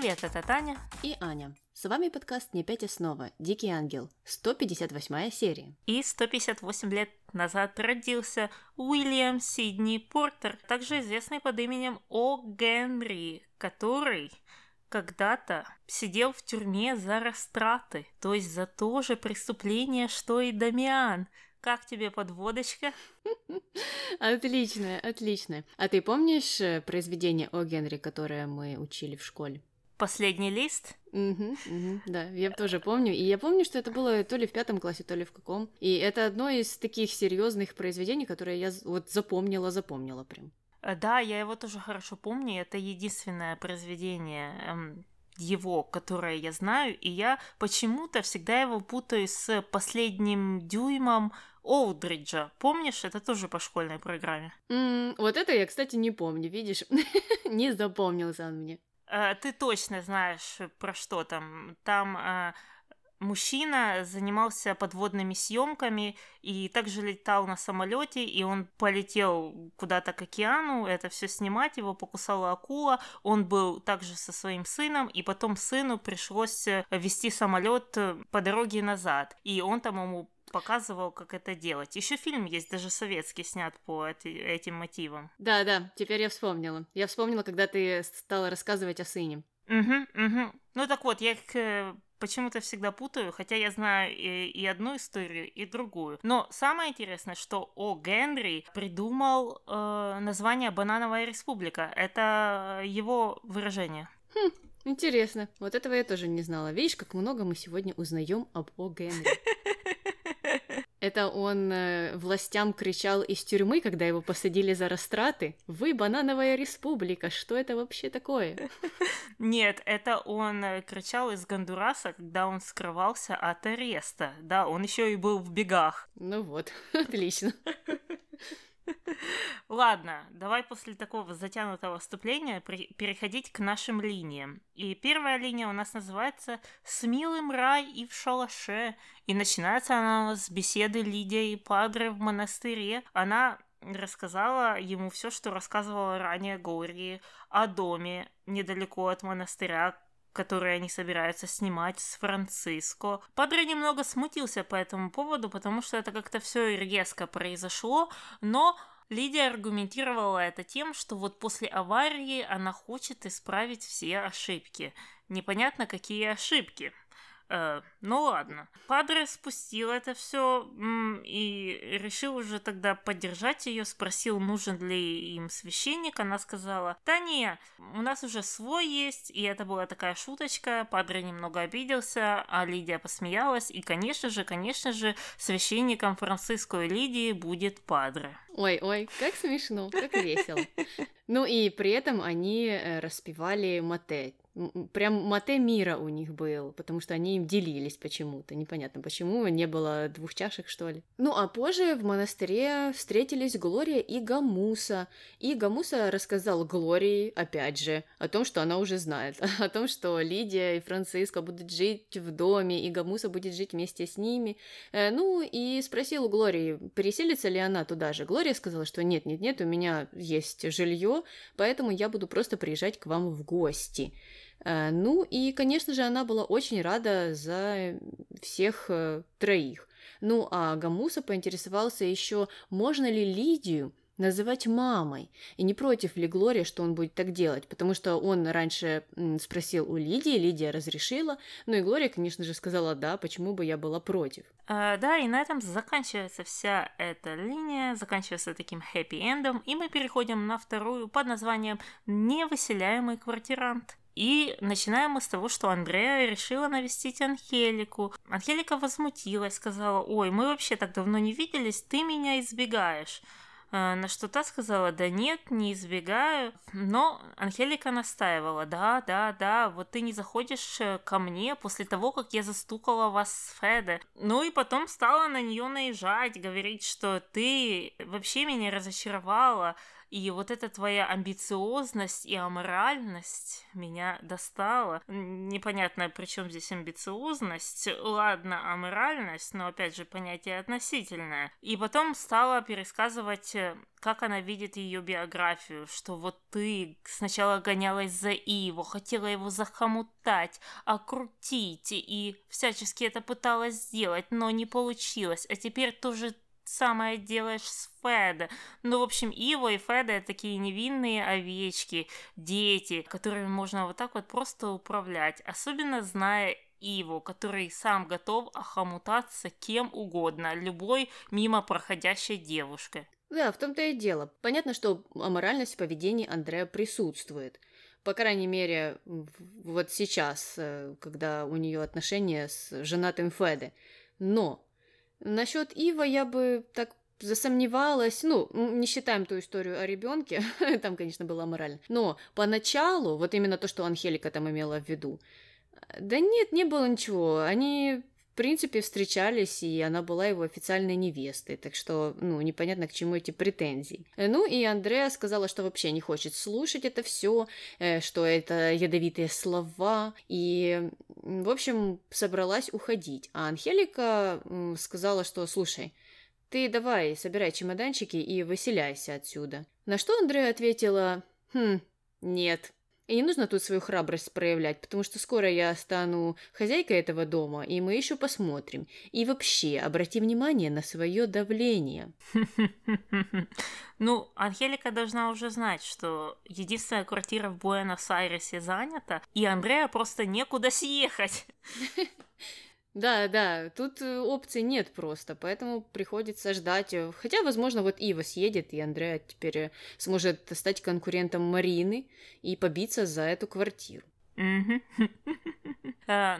Привет, это Таня и Аня. С вами подкаст «Не пять и снова. Дикий ангел». 158 серия. И 158 лет назад родился Уильям Сидни Портер, также известный под именем О. Генри, который когда-то сидел в тюрьме за растраты, то есть за то же преступление, что и Дамиан. Как тебе подводочка? Отлично, отлично. А ты помнишь э, произведение о Генри, которое мы учили в школе? Последний лист? Угу, угу, да, я тоже помню. И я помню, что это было то ли в пятом классе, то ли в каком. И это одно из таких серьезных произведений, которые я вот запомнила, запомнила прям. Э, да, я его тоже хорошо помню. Это единственное произведение эм, его, которое я знаю, и я почему-то всегда его путаю с последним дюймом Олдриджа. Помнишь, это тоже по школьной программе? Mm, вот это я, кстати, не помню, видишь? не запомнился он мне. Uh, ты точно знаешь, про что там. Там uh, мужчина занимался подводными съемками и также летал на самолете, и он полетел куда-то к океану, это все снимать, его покусала акула, он был также со своим сыном, и потом сыну пришлось э, вести самолет э, по дороге назад, и он там ему показывал, как это делать. Еще фильм есть, даже советский, снят по эти, этим мотивам. Да, да, теперь я вспомнила. Я вспомнила, когда ты стала рассказывать о сыне. Угу, угу. Ну так вот, я э, почему-то всегда путаю, хотя я знаю и, и одну историю, и другую. Но самое интересное, что О. Генри придумал э, название «Банановая республика». Это его выражение. Хм, интересно. Вот этого я тоже не знала. Видишь, как много мы сегодня узнаем об О. Генри. Это он э, властям кричал из тюрьмы, когда его посадили за растраты. Вы банановая республика, что это вообще такое? Нет, это он э, кричал из Гондураса, когда он скрывался от ареста. Да, он еще и был в бегах. Ну вот, отлично. Ладно, давай после такого затянутого вступления переходить к нашим линиям. И первая линия у нас называется «С милым рай и в шалаше». И начинается она с беседы Лидии и Падре в монастыре. Она рассказала ему все, что рассказывала ранее Гори о доме недалеко от монастыря, который они собираются снимать с Франциско. Падре немного смутился по этому поводу, потому что это как-то все резко произошло, но Лидия аргументировала это тем, что вот после аварии она хочет исправить все ошибки. Непонятно, какие ошибки. Э, ну ладно. Падре спустил это все и решил уже тогда поддержать ее, спросил, нужен ли им священник. Она сказала, да не, у нас уже свой есть, и это была такая шуточка. Падре немного обиделся, а Лидия посмеялась, и, конечно же, конечно же, священником Франциско и Лидии будет Падре. Ой-ой, как смешно, как весело. Ну и при этом они э, распевали мате, Прям мате мира у них был, потому что они им делились почему-то. Непонятно почему, не было двух чашек, что ли. Ну а позже в монастыре встретились Глория и Гамуса. И Гамуса рассказал Глории, опять же, о том, что она уже знает. О том, что Лидия и Франциска будут жить в доме, и Гамуса будет жить вместе с ними. Э, ну и спросил у Глории, переселится ли она туда же. Глория сказала, что нет, нет, нет, у меня есть жилье, поэтому я буду просто приезжать к вам в гости. Э, ну и, конечно же, она была очень рада за всех э, троих. Ну а Гамуса поинтересовался еще, можно ли Лидию называть мамой. И не против ли Глория, что он будет так делать, потому что он раньше спросил у Лидии, Лидия разрешила, ну и Глория, конечно же, сказала да, почему бы я была против. А, да, и на этом заканчивается вся эта линия, заканчивается таким хэппи-эндом, и мы переходим на вторую под названием «Невыселяемый квартирант». И начинаем мы с того, что Андрея решила навестить Анхелику. Анхелика возмутилась, сказала, ой, мы вообще так давно не виделись, ты меня избегаешь. Э, на что та сказала, да нет, не избегаю. Но Анхелика настаивала, да, да, да, вот ты не заходишь э, ко мне после того, как я застукала вас с Феде. Ну и потом стала на нее наезжать, говорить, что ты вообще меня разочаровала, И вот эта твоя амбициозность и аморальность меня достала. Непонятно, при чем здесь амбициозность. Ладно, аморальность, но опять же понятие относительное. И потом стала пересказывать э, как она видит ее биографию, что вот ты сначала гонялась за Иво, хотела его захомутать, окрутить и всячески это пыталась сделать, но не получилось, а теперь тоже самое делаешь с Феда. Ну, в общем, Иво и Феда это такие невинные овечки, дети, которыми можно вот так вот просто управлять, особенно зная Иву, который сам готов охомутаться кем угодно, любой мимо проходящей девушкой. Да, в том-то и дело. Понятно, что аморальность в поведении Андрея присутствует. По крайней мере, вот сейчас, э, когда у нее отношения с женатым Феде. Но насчет Ива я бы так засомневалась, ну, не считаем ту историю о ребенке, там, конечно, было аморально, но поначалу, вот именно то, что Анхелика там имела в виду, да нет, не было ничего, они принципе, встречались, и она была его официальной невестой, так что, ну, непонятно, к чему эти претензии. Ну, и Андреа сказала, что вообще не хочет слушать это все, э, что это ядовитые слова, и, в общем, собралась уходить. А Анхелика сказала, что, слушай, ты давай, собирай чемоданчики и выселяйся отсюда. На что Андреа ответила, хм, нет, и не нужно тут свою храбрость проявлять, потому что скоро я стану хозяйкой этого дома, и мы еще посмотрим. И вообще, обрати внимание на свое давление. Ну, Анхелика должна уже знать, что единственная квартира в Буэнос-Айресе занята, и Андрея просто некуда съехать. Да, да, тут э, опций нет просто, поэтому приходится ждать. Э, хотя, возможно, вот Ива съедет, и Андреа теперь э, сможет стать конкурентом Марины и побиться за эту квартиру.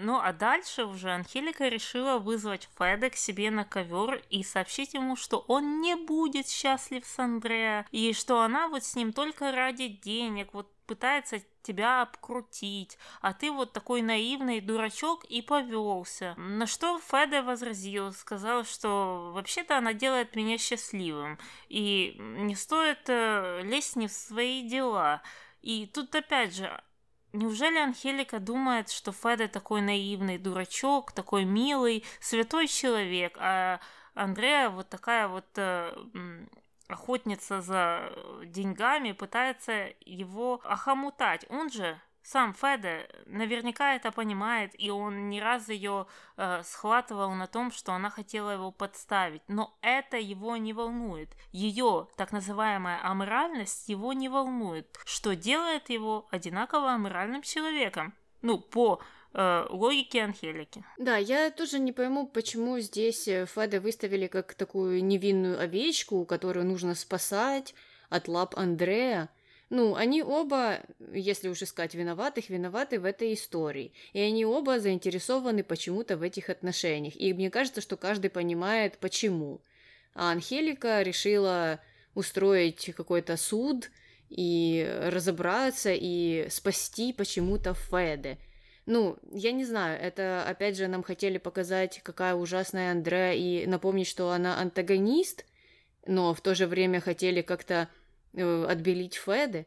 Ну, а дальше уже Анхелика решила вызвать Феда к себе на ковер и сообщить ему, что он не будет счастлив с Андреа, и что она вот с ним только ради денег, вот пытается тебя обкрутить, а ты вот такой наивный дурачок и повелся. На что Феде возразил, сказал, что вообще-то она делает меня счастливым, и не стоит э, лезть не в свои дела. И тут опять же, Неужели Анхелика думает, что Феде такой наивный дурачок, такой милый, святой человек, а Андрея вот такая вот э, охотница за деньгами, пытается его охомутать. Он же сам Феде наверняка это понимает, и он не раз ее э, схватывал на том, что она хотела его подставить. Но это его не волнует. Ее так называемая аморальность его не волнует, что делает его одинаково аморальным человеком. Ну, по э, логики Анхелики. Да, я тоже не пойму, почему здесь э, Феда выставили как такую невинную овечку, которую нужно спасать от лап Андрея. Ну, они оба, если уж искать виноватых, виноваты в этой истории. И они оба заинтересованы почему-то в этих отношениях. И мне кажется, что каждый понимает, почему. А Анхелика решила устроить какой-то суд и разобраться и спасти почему-то Феде – ну, я не знаю, это опять же нам хотели показать, какая ужасная Андре, и напомнить, что она антагонист, но в то же время хотели как-то отбелить Феды.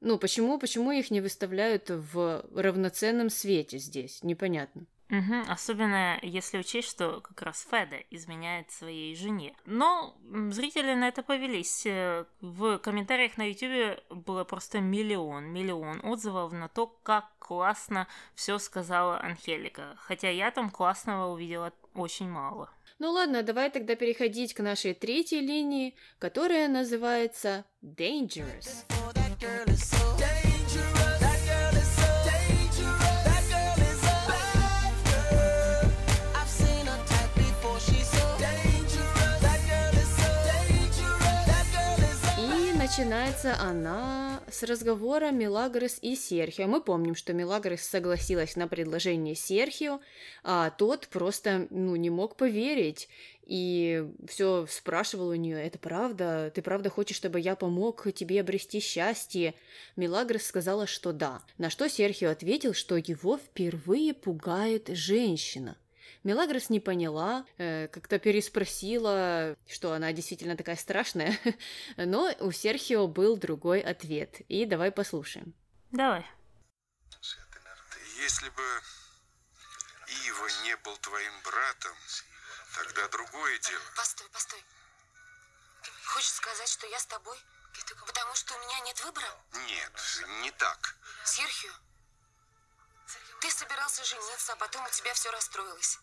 Ну, почему, почему их не выставляют в равноценном свете здесь? Непонятно. Угу, особенно если учесть, что как раз Феда изменяет своей жене. Но зрители на это повелись. Э, в комментариях на YouTube было просто миллион, миллион отзывов на то, как классно все сказала Анхелика. Хотя я там классного увидела очень мало. Ну ладно, давай тогда переходить к нашей третьей линии, которая называется Dangerous. Начинается она с разговора Милагрос и Серхио. Мы помним, что Милагрос согласилась на предложение Серхио, а тот просто ну, не мог поверить и все спрашивал у нее, это правда? Ты правда хочешь, чтобы я помог тебе обрести счастье? Милагрос сказала, что да. На что Серхио ответил, что его впервые пугает женщина. Мелагрос не поняла, э, как-то переспросила, что она действительно такая страшная, но у Серхио был другой ответ. И давай послушаем. Давай. Если бы Ива не был твоим братом, тогда другое дело. Постой, постой. Хочешь сказать, что я с тобой? Потому что у меня нет выбора? Нет, не так. Серхио, ты собирался жениться, а потом у тебя все расстроилось.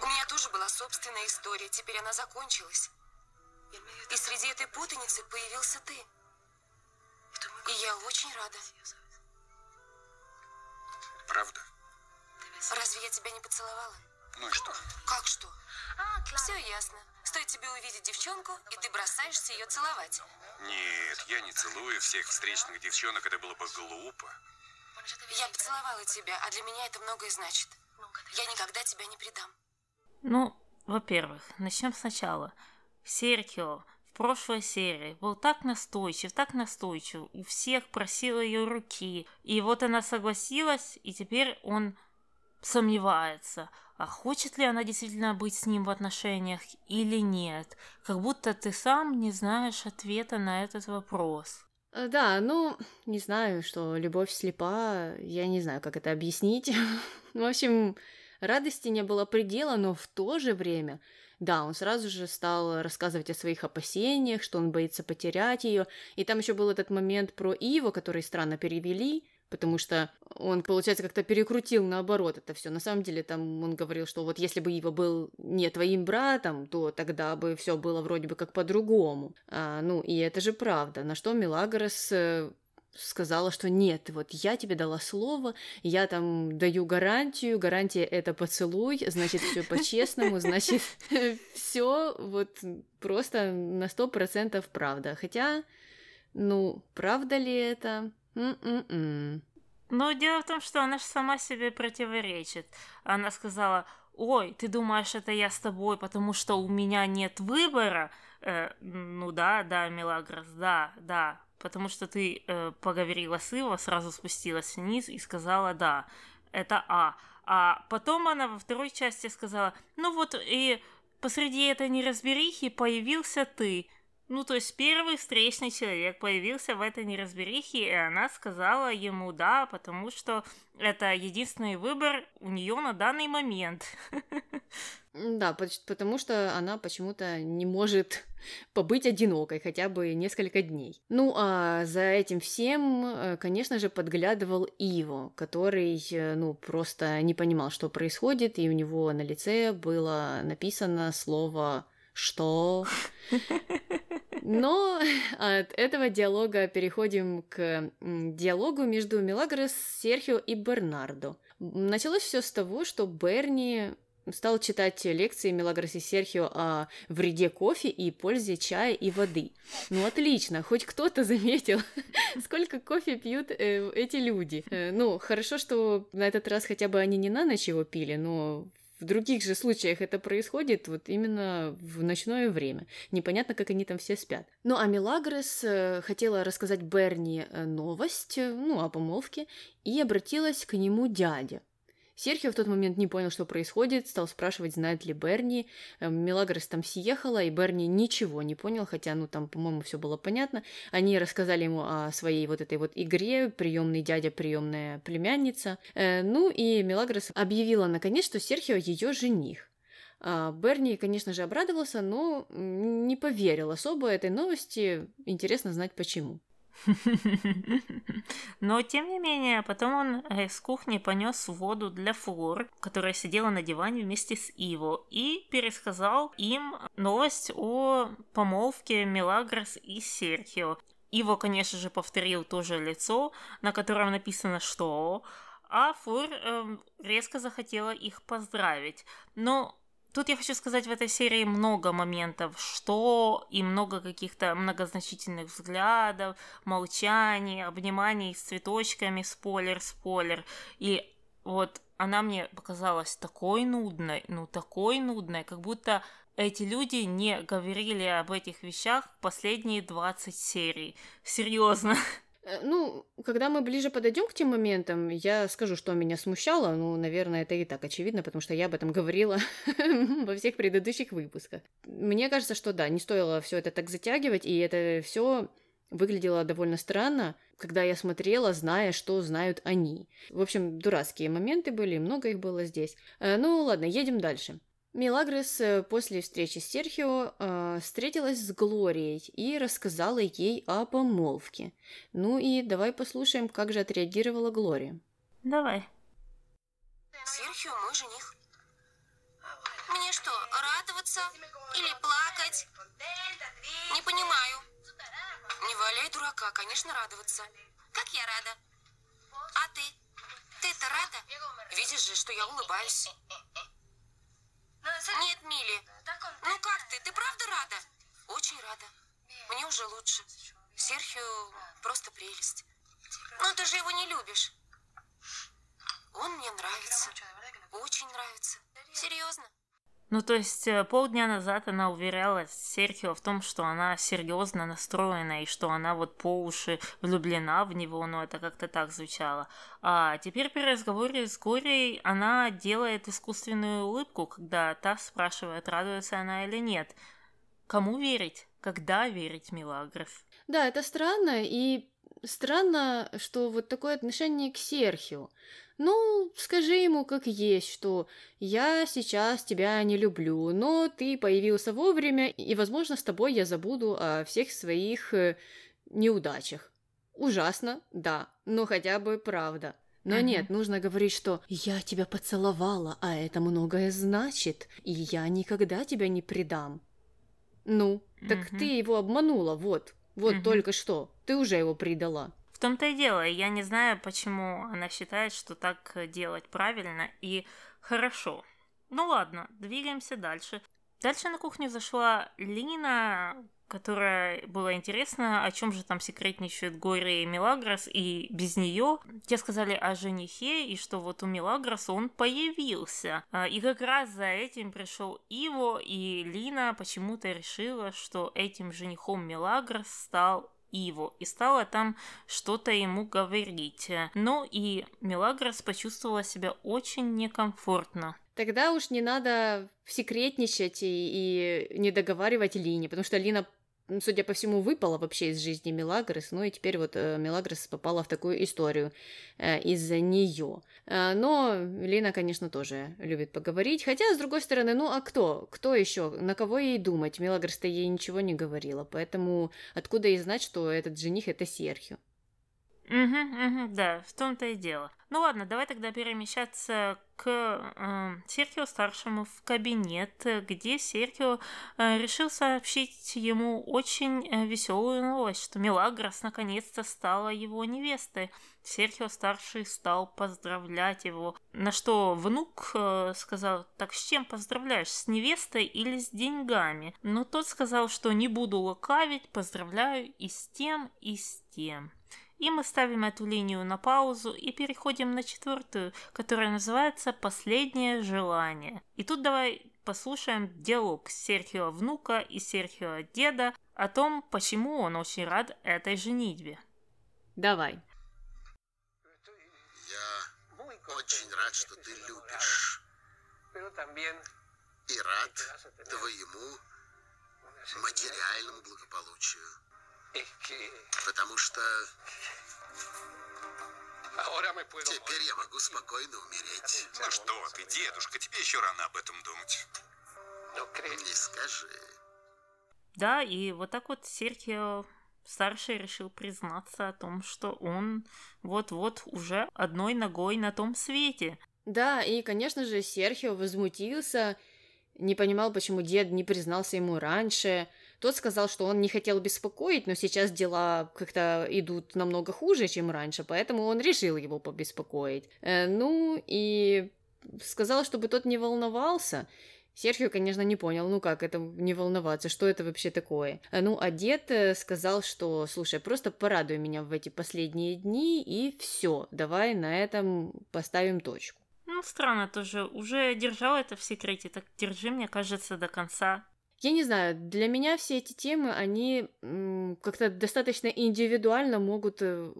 У меня тоже была собственная история, теперь она закончилась. И среди этой путаницы появился ты. И я очень рада. Правда? Разве я тебя не поцеловала? Ну и что? Как что? Все ясно. Стоит тебе увидеть девчонку, и ты бросаешься ее целовать. Нет, я не целую всех встречных девчонок, это было бы глупо. Я поцеловала тебя, а для меня это многое значит. Я никогда тебя не предам. Ну, во-первых, начнем сначала. Серхио в прошлой серии был так настойчив, так настойчив, у всех просил ее руки. И вот она согласилась, и теперь он сомневается, а хочет ли она действительно быть с ним в отношениях или нет. Как будто ты сам не знаешь ответа на этот вопрос. Э, да, ну, не знаю, что любовь слепа, я не знаю, как это объяснить. в общем, радости не было предела, но в то же время, да, он сразу же стал рассказывать о своих опасениях, что он боится потерять ее. И там еще был этот момент про Иву, который странно перевели, потому что он, получается, как-то перекрутил наоборот это все. На самом деле там он говорил, что вот если бы Ива был не твоим братом, то тогда бы все было вроде бы как по-другому. А, ну, и это же правда. На что Мелагрос э, сказала, что нет, вот я тебе дала слово, я там даю гарантию, гарантия это поцелуй, значит, все по-честному, значит, все вот просто на сто процентов правда. Хотя, ну, правда ли это? М-м-м. Но дело в том, что она же сама себе противоречит. Она сказала, ой, ты думаешь, это я с тобой, потому что у меня нет выбора? Э, ну да, да, Мелагрос, да, да, потому что ты э, поговорила с Иво, сразу спустилась вниз и сказала да, это А. А потом она во второй части сказала, ну вот и посреди этой неразберихи появился ты. Ну, то есть первый встречный человек появился в этой неразберихе, и она сказала ему да, потому что это единственный выбор у нее на данный момент. Да, потому что она почему-то не может побыть одинокой хотя бы несколько дней. Ну а за этим всем, э, конечно же, подглядывал Иво, который, э, ну, просто не понимал, что происходит, и у него на лице было написано слово «что?». Но от этого диалога переходим к диалогу между Мелагрос, Серхио и Бернардо. Началось все с того, что Берни стал читать лекции Мелагрос и Серхио о вреде кофе и пользе чая и воды. Ну, отлично, хоть кто-то заметил, сколько кофе пьют э, эти люди. Э, ну, хорошо, что на этот раз хотя бы они не на ночь его пили, но в других же случаях это происходит вот именно в ночное время. Непонятно, как они там все спят. Ну, а Мелагрос э, хотела рассказать Берни э, новость, э, ну, о помолвке, и обратилась к нему дядя. Серхио в тот момент не понял, что происходит, стал спрашивать, знает ли Берни. Эм, Мелагрос там съехала, и Берни ничего не понял, хотя, ну, там, по-моему, все было понятно. Они рассказали ему о своей вот этой вот игре, приемный дядя, приемная племянница. Э, ну, и Мелагрос объявила, наконец, что Серхио ее жених. А Берни, конечно же, обрадовался, но не поверил особо этой новости. Интересно знать, почему. Но, тем не менее, потом он э, с кухни понес воду для Флор, которая сидела на диване вместе с Иво, и пересказал им новость о помолвке Мелагрос и Серхио. Иво, конечно же, повторил то же лицо, на котором написано «что», а Флор э, резко захотела их поздравить. Но Тут я хочу сказать, в этой серии много моментов, что и много каких-то многозначительных взглядов, молчаний, обниманий с цветочками, спойлер, спойлер. И вот она мне показалась такой нудной, ну такой нудной, как будто эти люди не говорили об этих вещах последние 20 серий. Серьезно. Э, ну, когда мы ближе подойдем к тем моментам, я скажу, что меня смущало. Ну, наверное, это и так очевидно, потому что я об этом говорила во всех предыдущих выпусках. Мне кажется, что да, не стоило все это так затягивать, и это все выглядело довольно странно, когда я смотрела, зная, что знают они. В общем, дурацкие моменты были, много их было здесь. Э, ну, ладно, едем дальше. Мелагрос э, после встречи с Серхио э, встретилась с Глорией и рассказала ей о помолвке. Ну и давай послушаем, как же отреагировала Глория. Давай. Серхио мой жених. Мне что, радоваться или плакать? Не понимаю. Не валяй дурака, конечно, радоваться. Как я рада. А ты? Ты-то рада? Видишь же, что я улыбаюсь. Нет, Милли. Ну как ты? Ты правда рада? Очень рада. Мне уже лучше. Серхио просто прелесть. Но ты же его не любишь. Он мне нравится. Очень нравится. Серьезно. Ну, то есть э, полдня назад она уверяла Серхио в том, что она серьезно настроена и что она вот по уши влюблена в него, но это как-то так звучало. А теперь при разговоре с Горей она делает искусственную улыбку, когда та спрашивает, радуется она или нет. Кому верить? Когда верить, Милагров? Да, это странно, и странно, что вот такое отношение к Серхио. Ну, скажи ему как есть, что я сейчас тебя не люблю, но ты появился вовремя, и, возможно, с тобой я забуду о всех своих э, неудачах. Ужасно, да, но хотя бы правда. Но uh-huh. нет, нужно говорить, что я тебя поцеловала, а это многое значит, и я никогда тебя не предам. Ну, так uh-huh. ты его обманула, вот, вот uh-huh. только что, ты уже его предала том-то и дело, я не знаю, почему она считает, что так делать правильно и хорошо. Ну ладно, двигаемся дальше. Дальше на кухню зашла Лина, которая была интересна, о чем же там секретничают Горе и Мелагрос, и без нее те сказали о женихе, и что вот у Мелагроса он появился. А, и как раз за этим пришел Иво, и Лина почему-то решила, что этим женихом Мелагрос стал Иво и стала там что-то ему говорить. Ну и Мелагрос почувствовала себя очень некомфортно. Тогда уж не надо секретничать и, и не договаривать Лине, потому что Лина судя по всему, выпала вообще из жизни Мелагрос, ну и теперь вот э, Мелагрос попала в такую историю э, из-за нее. Э, но Лина, конечно, тоже любит поговорить, хотя, с другой стороны, ну а кто? Кто еще? На кого ей думать? Мелагрос-то ей ничего не говорила, поэтому откуда ей знать, что этот жених это Серхио? Угу, угу, да, в том-то и дело. Ну ладно, давай тогда перемещаться к э, Серхио старшему в кабинет, где Серхио э, решил сообщить ему очень э, веселую новость, что Мелагрос наконец-то стала его невестой. Серхио старший стал поздравлять его, на что внук э, сказал, так с чем поздравляешь, с невестой или с деньгами? Но тот сказал, что не буду лукавить, поздравляю и с тем, и с тем. И мы ставим эту линию на паузу и переходим на четвертую, которая называется «Последнее желание». И тут давай послушаем диалог Серхио внука и Серхио деда о том, почему он очень рад этой женитьбе. Давай. Я очень рад, что ты любишь. И рад твоему материальному благополучию. Потому что теперь я могу спокойно умереть. Ну что ты, дедушка, тебе еще рано об этом думать. Не скажи. Да, и вот так вот Серхио старший решил признаться о том, что он вот-вот уже одной ногой на том свете. Да, и, конечно же, Серхио возмутился, не понимал, почему дед не признался ему раньше, тот сказал, что он не хотел беспокоить, но сейчас дела как-то идут намного хуже, чем раньше, поэтому он решил его побеспокоить. Э, ну и сказал, чтобы тот не волновался. Серхио, конечно, не понял, ну как это не волноваться, что это вообще такое. Э, ну, а дед э, сказал, что, слушай, просто порадуй меня в эти последние дни, и все, давай на этом поставим точку. Ну, странно тоже, уже держал это в секрете, так держи, мне кажется, до конца. Я не знаю, для меня все эти темы, они как-то достаточно индивидуально могут э,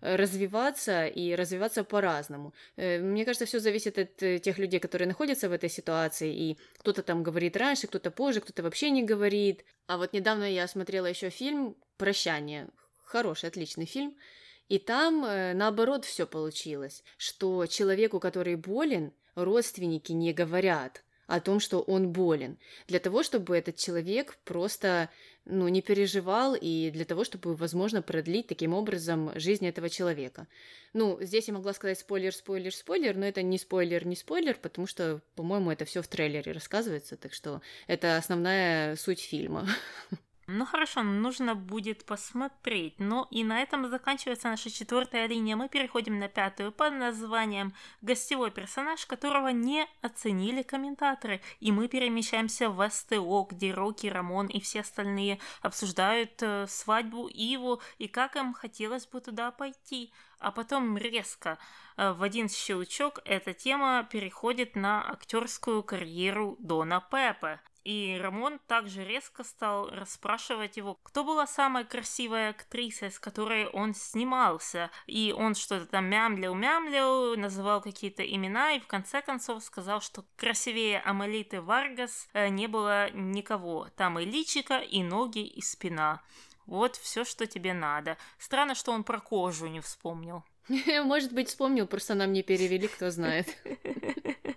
развиваться и развиваться по-разному. Э, мне кажется, все зависит от э, тех людей, которые находятся в этой ситуации, и кто-то там говорит раньше, кто-то позже, кто-то вообще не говорит. А вот недавно я смотрела еще фильм «Прощание». Хороший, отличный фильм. И там, наоборот, все получилось, что человеку, который болен, родственники не говорят о том, что он болен, для того, чтобы этот человек просто ну, не переживал и для того, чтобы, возможно, продлить таким образом жизнь этого человека. Ну, здесь я могла сказать спойлер, спойлер, спойлер, но это не спойлер, не спойлер, потому что, по-моему, это все в трейлере рассказывается, так что это основная суть фильма. Ну хорошо, нужно будет посмотреть. Ну и на этом заканчивается наша четвертая линия. Мы переходим на пятую под названием «Гостевой персонаж, которого не оценили комментаторы». И мы перемещаемся в СТО, где Рокки, Рамон и все остальные обсуждают э, свадьбу Иву и как им хотелось бы туда пойти. А потом резко э, в один щелчок эта тема переходит на актерскую карьеру Дона Пеппа. И Рамон также резко стал расспрашивать его, кто была самая красивая актриса, с которой он снимался. И он что-то там мямлил-мямлил, называл какие-то имена, и в конце концов сказал, что красивее Амалиты Варгас э, не было никого. Там и личика, и ноги, и спина. Вот все, что тебе надо. Странно, что он про кожу не вспомнил. Может быть, вспомнил, просто нам не перевели, кто знает.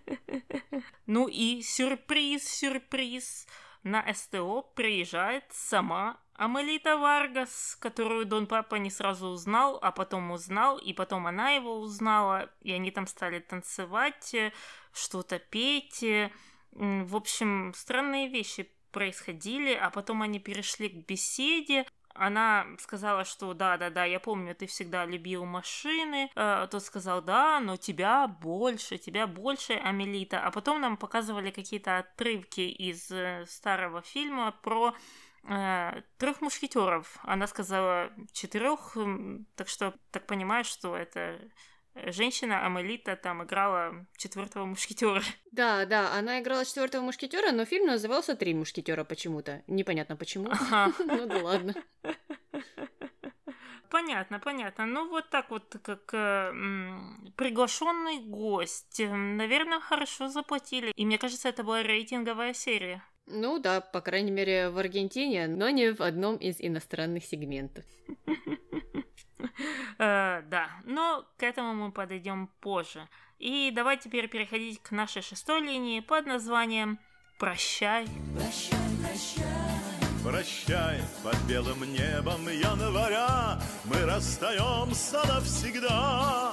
Ну и сюрприз, сюрприз. На СТО приезжает сама Амелита Варгас, которую Дон Папа не сразу узнал, а потом узнал, и потом она его узнала, и они там стали танцевать, э, что-то петь. Э, в общем, странные вещи происходили, а потом они перешли к беседе, она сказала, что да-да-да, я помню, ты всегда любил машины. Э, тот сказал, да, но тебя больше, тебя больше, Амелита. А потом нам показывали какие-то отрывки из э, старого фильма про э, трех мушкетеров. Она сказала четырех, так что так понимаю, что это женщина Амелита там играла четвертого мушкетера. Да, да, она играла четвертого мушкетера, но фильм назывался Три мушкетера почему-то. Непонятно почему. Ну да ладно. Понятно, понятно. Ну вот так вот, как э, приглашенный гость, наверное, хорошо заплатили. И мне кажется, это была рейтинговая серия. Ну да, по крайней мере в Аргентине, но не в одном из иностранных сегментов. Э, да, но к этому мы подойдем позже. И давай теперь переходить к нашей шестой линии под названием «Прощай». Прощай, прощай. Прощай, под белым небом января Мы расстаемся навсегда.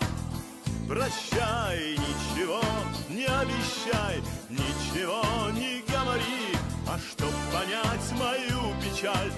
Прощай, ничего не обещай, ничего не говори, А чтоб понять мою печаль,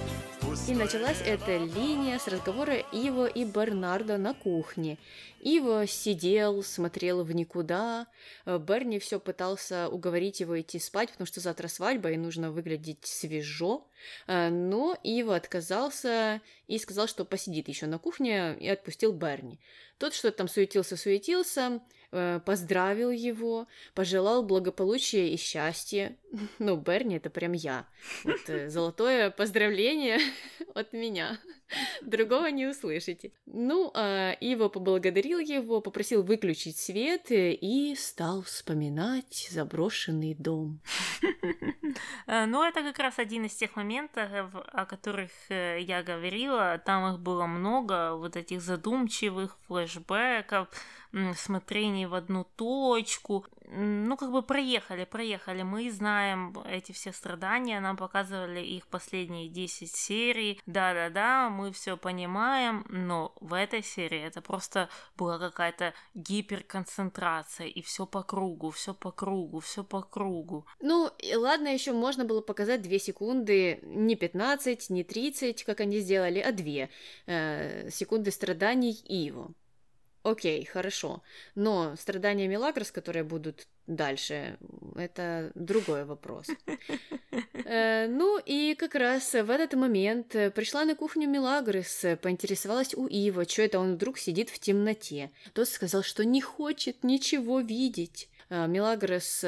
и началась эта линия с разговора Иво и Бернарда на кухне. Иво сидел, смотрел в никуда. Э, Берни все пытался уговорить его идти спать, потому что завтра свадьба и нужно выглядеть свежо. Э, но Иво отказался и сказал, что посидит еще на кухне и отпустил Берни. Тот что-то там суетился-суетился, поздравил его, пожелал благополучия и счастья. Ну, Берни это прям я. Вот э, золотое поздравление от меня. Другого не услышите. Ну, а Ива поблагодарил его, попросил выключить свет э, и стал вспоминать заброшенный дом. Ну, это как раз один из тех моментов, о которых я говорила. Там их было много, вот этих задумчивых флешбеков, смотрений в одну точку. Ну, как бы проехали, проехали. Мы знаем эти все страдания, нам показывали их последние 10 серий. Да-да-да, мы все понимаем, но в этой серии это просто была какая-то гиперконцентрация, и все по кругу, все по кругу, все по кругу. Ну, и ладно, еще можно было показать 2 секунды, не 15, не 30, как они сделали, а 2 э, секунды страданий Иву. Окей, хорошо. Но страдания Мелагрос, которые будут дальше, это другой вопрос. Э, ну и как раз в этот момент пришла на кухню Мелагрос, поинтересовалась у Ива, что это он вдруг сидит в темноте. Тот сказал, что не хочет ничего видеть. Э, Мелагрос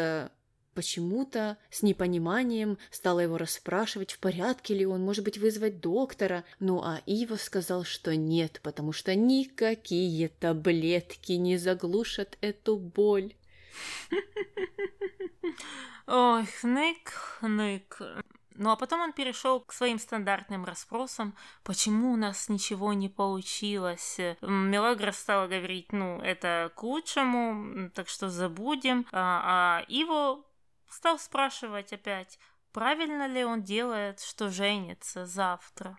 почему-то с непониманием стала его расспрашивать, в порядке ли он, может быть, вызвать доктора. Ну а Ива сказал, что нет, потому что никакие таблетки не заглушат эту боль. Ой, хнык, хнык. Ну а потом он перешел к своим стандартным расспросам, почему у нас ничего не получилось. Мелагра стала говорить, ну, это к лучшему, так что забудем. А, а Иво стал спрашивать опять, правильно ли он делает, что женится завтра.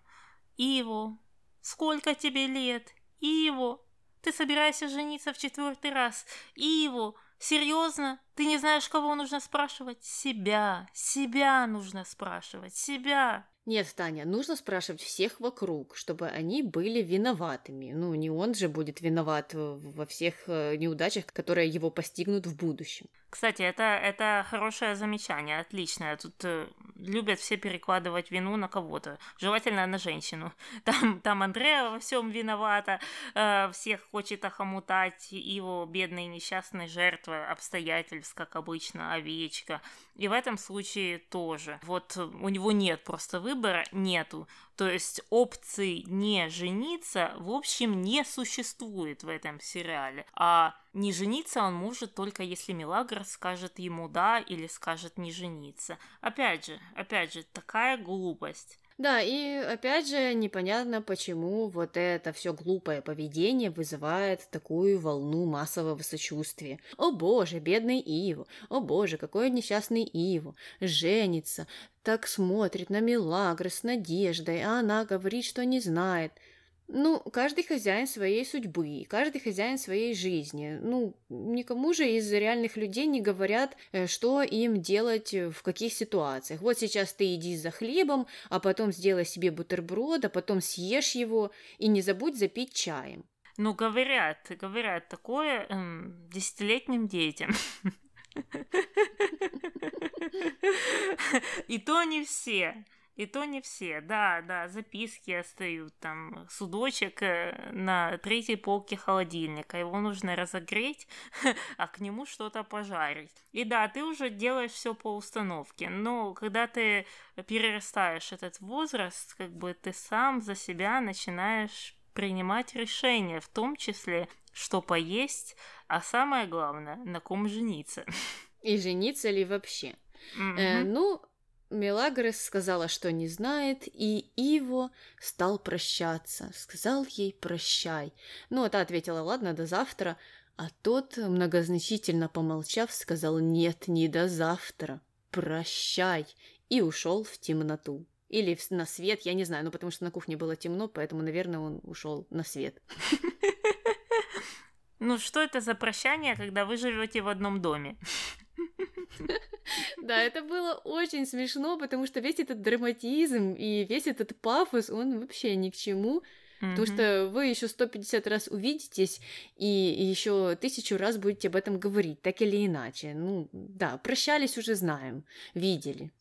Иво, сколько тебе лет? Иво, ты собираешься жениться в четвертый раз? Иво, серьезно? Ты не знаешь, кого нужно спрашивать? Себя, себя нужно спрашивать, себя. Нет, Таня, нужно спрашивать всех вокруг, чтобы они были виноватыми. Ну, не он же будет виноват во всех э, неудачах, которые его постигнут в будущем. Кстати, это, это хорошее замечание, отличное. Тут э, любят все перекладывать вину на кого-то, желательно на женщину. Там, там Андрея во всем виновата, э, всех хочет охомутать, его бедные несчастные жертвы обстоятельств, как обычно, овечка. И в этом случае тоже. Вот у него нет просто выбора, нету. То есть опции не жениться, в общем, не существует в этом сериале. А не жениться он может только если Милагр скажет ему да или скажет не жениться. Опять же, опять же, такая глупость. Да, и опять же непонятно, почему вот это все глупое поведение вызывает такую волну массового сочувствия. О боже, бедный Иву, о боже, какой несчастный Иву, женится, так смотрит на Милагры с надеждой, а она говорит, что не знает – ну, каждый хозяин своей судьбы, каждый хозяин своей жизни. Ну, никому же из реальных людей не говорят, э, что им делать э, в каких ситуациях. Вот сейчас ты иди за хлебом, а потом сделай себе бутерброд, а потом съешь его и не забудь запить чаем. Ну, говорят, говорят такое эм, десятилетним детям. И то не все. И то не все, да, да, записки остают, там, судочек э, на третьей полке холодильника, его нужно разогреть, а к нему что-то пожарить. И да, ты уже делаешь все по установке, но когда ты перерастаешь этот возраст, как бы ты сам за себя начинаешь принимать решения, в том числе, что поесть, а самое главное, на ком жениться. И жениться ли вообще? Mm-hmm. Э, ну, Мелагрос сказала, что не знает, и Иво стал прощаться, сказал ей «прощай». Ну, та ответила «ладно, до завтра», а тот, многозначительно помолчав, сказал «нет, не до завтра, прощай» и ушел в темноту. Или на свет, я не знаю, ну потому что на кухне было темно, поэтому, наверное, он ушел на свет. Ну что это за прощание, когда вы живете в одном доме? Да, это было очень смешно, потому что весь этот драматизм и весь этот пафос, он вообще ни к чему. Потому что вы еще 150 раз увидитесь и еще тысячу раз будете об этом говорить, так или иначе. Ну, да, прощались уже знаем, видели.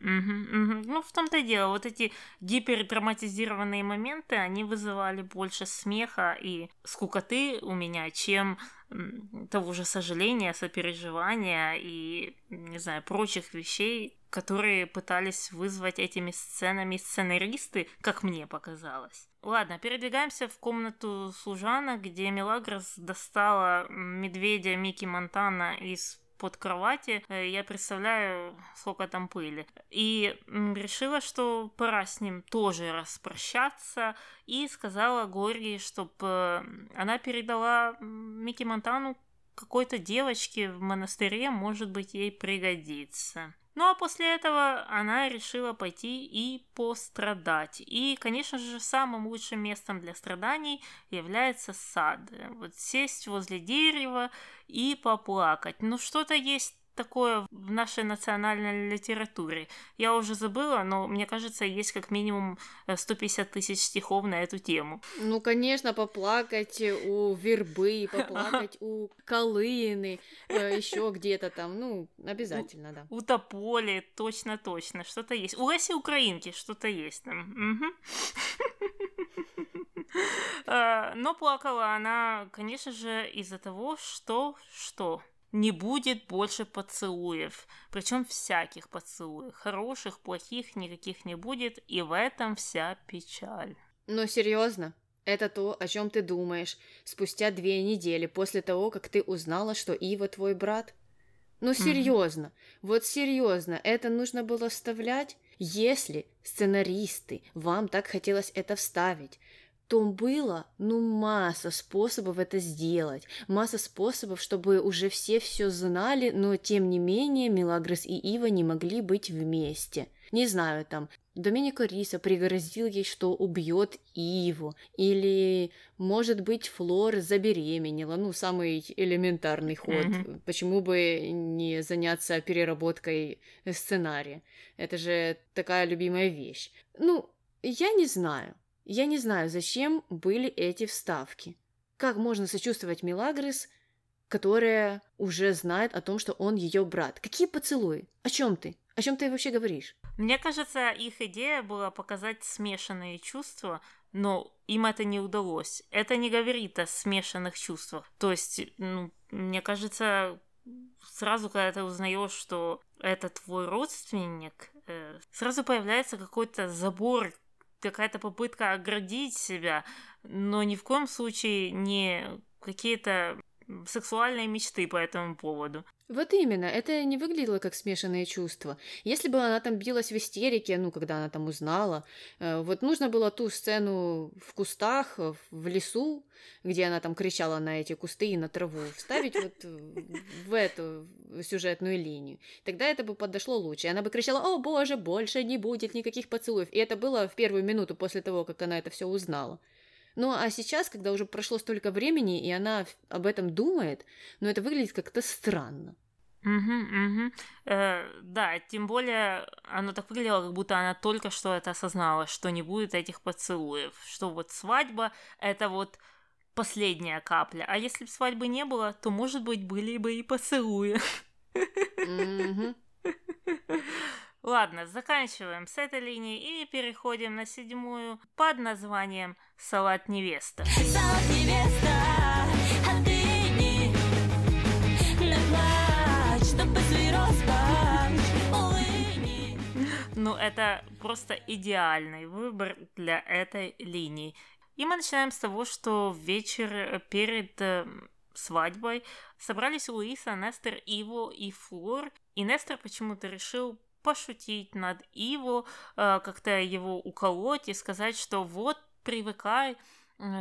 Угу, угу. Ну, в том-то и дело, вот эти гипердраматизированные моменты, они вызывали больше смеха и скукоты у меня, чем того же сожаления, сопереживания и, не знаю, прочих вещей, которые пытались вызвать этими сценами сценаристы, как мне показалось. Ладно, передвигаемся в комнату служанок, где Мелагрос достала медведя Микки Монтана из под кровати, э, я представляю, сколько там пыли. И решила, что пора с ним тоже распрощаться, и сказала Горги, чтобы она передала Микки Монтану какой-то девочке в монастыре, может быть, ей пригодится. Ну а после этого она решила пойти и пострадать. И, конечно же, самым лучшим местом для страданий является сад. Вот сесть возле дерева и поплакать. Ну что-то есть такое в нашей национальной литературе. Я уже забыла, но мне кажется, есть как минимум 150 э, тысяч стихов на эту тему. Ну, конечно, поплакать у вербы, поплакать у колыны, э, еще где-то там, ну, обязательно, да. У тополи, точно-точно, что-то есть. У Леси Украинки что-то есть там. Э, но плакала она, конечно же, из-за того, что... Что? Не будет больше поцелуев. Причем всяких поцелуев. Хороших, плохих, никаких не будет. И в этом вся печаль. Но серьезно, это то, о чем ты думаешь спустя две недели после того, как ты узнала, что Ива твой брат? Ну серьезно, mm-hmm. вот серьезно, это нужно было вставлять? Если сценаристы, вам так хотелось это вставить, то было, ну, масса способов это сделать, масса способов, чтобы уже все все знали, но тем не менее Мелагрос и Ива не могли быть вместе. Не знаю, там, Доминико Риса пригрозил ей, что убьет Иву, или, может быть, Флор забеременела, ну, самый элементарный ход. Mm-hmm. Почему бы не заняться переработкой сценария? Это же такая любимая вещь. Ну, я не знаю. Я не знаю, зачем были эти вставки. Как можно сочувствовать Милагрис, которая уже знает о том, что он ее брат? Какие поцелуи? О чем ты? О чем ты вообще говоришь? Мне кажется, их идея была показать смешанные чувства, но им это не удалось. Это не говорит о смешанных чувствах. То есть, ну, мне кажется, сразу, когда ты узнаешь, что это твой родственник, э, сразу появляется какой-то забор какая-то попытка оградить себя, но ни в коем случае не какие-то сексуальные мечты по этому поводу. Вот именно, это не выглядело как смешанные чувства. Если бы она там билась в истерике, ну, когда она там узнала, э, вот нужно было ту сцену в кустах, в лесу, где она там кричала на эти кусты и на траву, вставить вот в эту сюжетную линию. Тогда это бы подошло лучше. Она бы кричала, о боже, больше не будет никаких поцелуев. И это было в первую минуту после того, как она это все узнала. Ну а сейчас, когда уже прошло столько времени, и она об этом думает, ну это выглядит как-то странно. Угу, угу. Э, да, тем более оно так выглядело, как будто она только что это осознала, что не будет этих поцелуев, что вот свадьба это вот последняя капля, а если бы свадьбы не было, то, может быть, были бы и поцелуи. Угу. Ладно, заканчиваем с этой линии и переходим на седьмую под названием «Салат невеста». Салат невеста, а ты не, не плачь, чтобы Ну, это просто идеальный выбор для этой линии. И мы начинаем с того, что вечер перед э, свадьбой собрались Луиса, Нестер, Иво и Флор. И Нестер почему-то решил пошутить над Иво, э, как-то его уколоть и сказать, что вот, привыкай,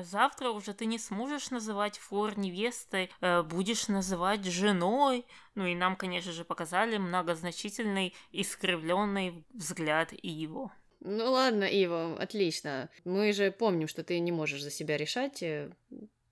завтра уже ты не сможешь называть Флор невестой, э, будешь называть женой. Ну и нам, конечно же, показали многозначительный искривленный взгляд Иво. Ну ладно, Иво, отлично. Мы же помним, что ты не можешь за себя решать.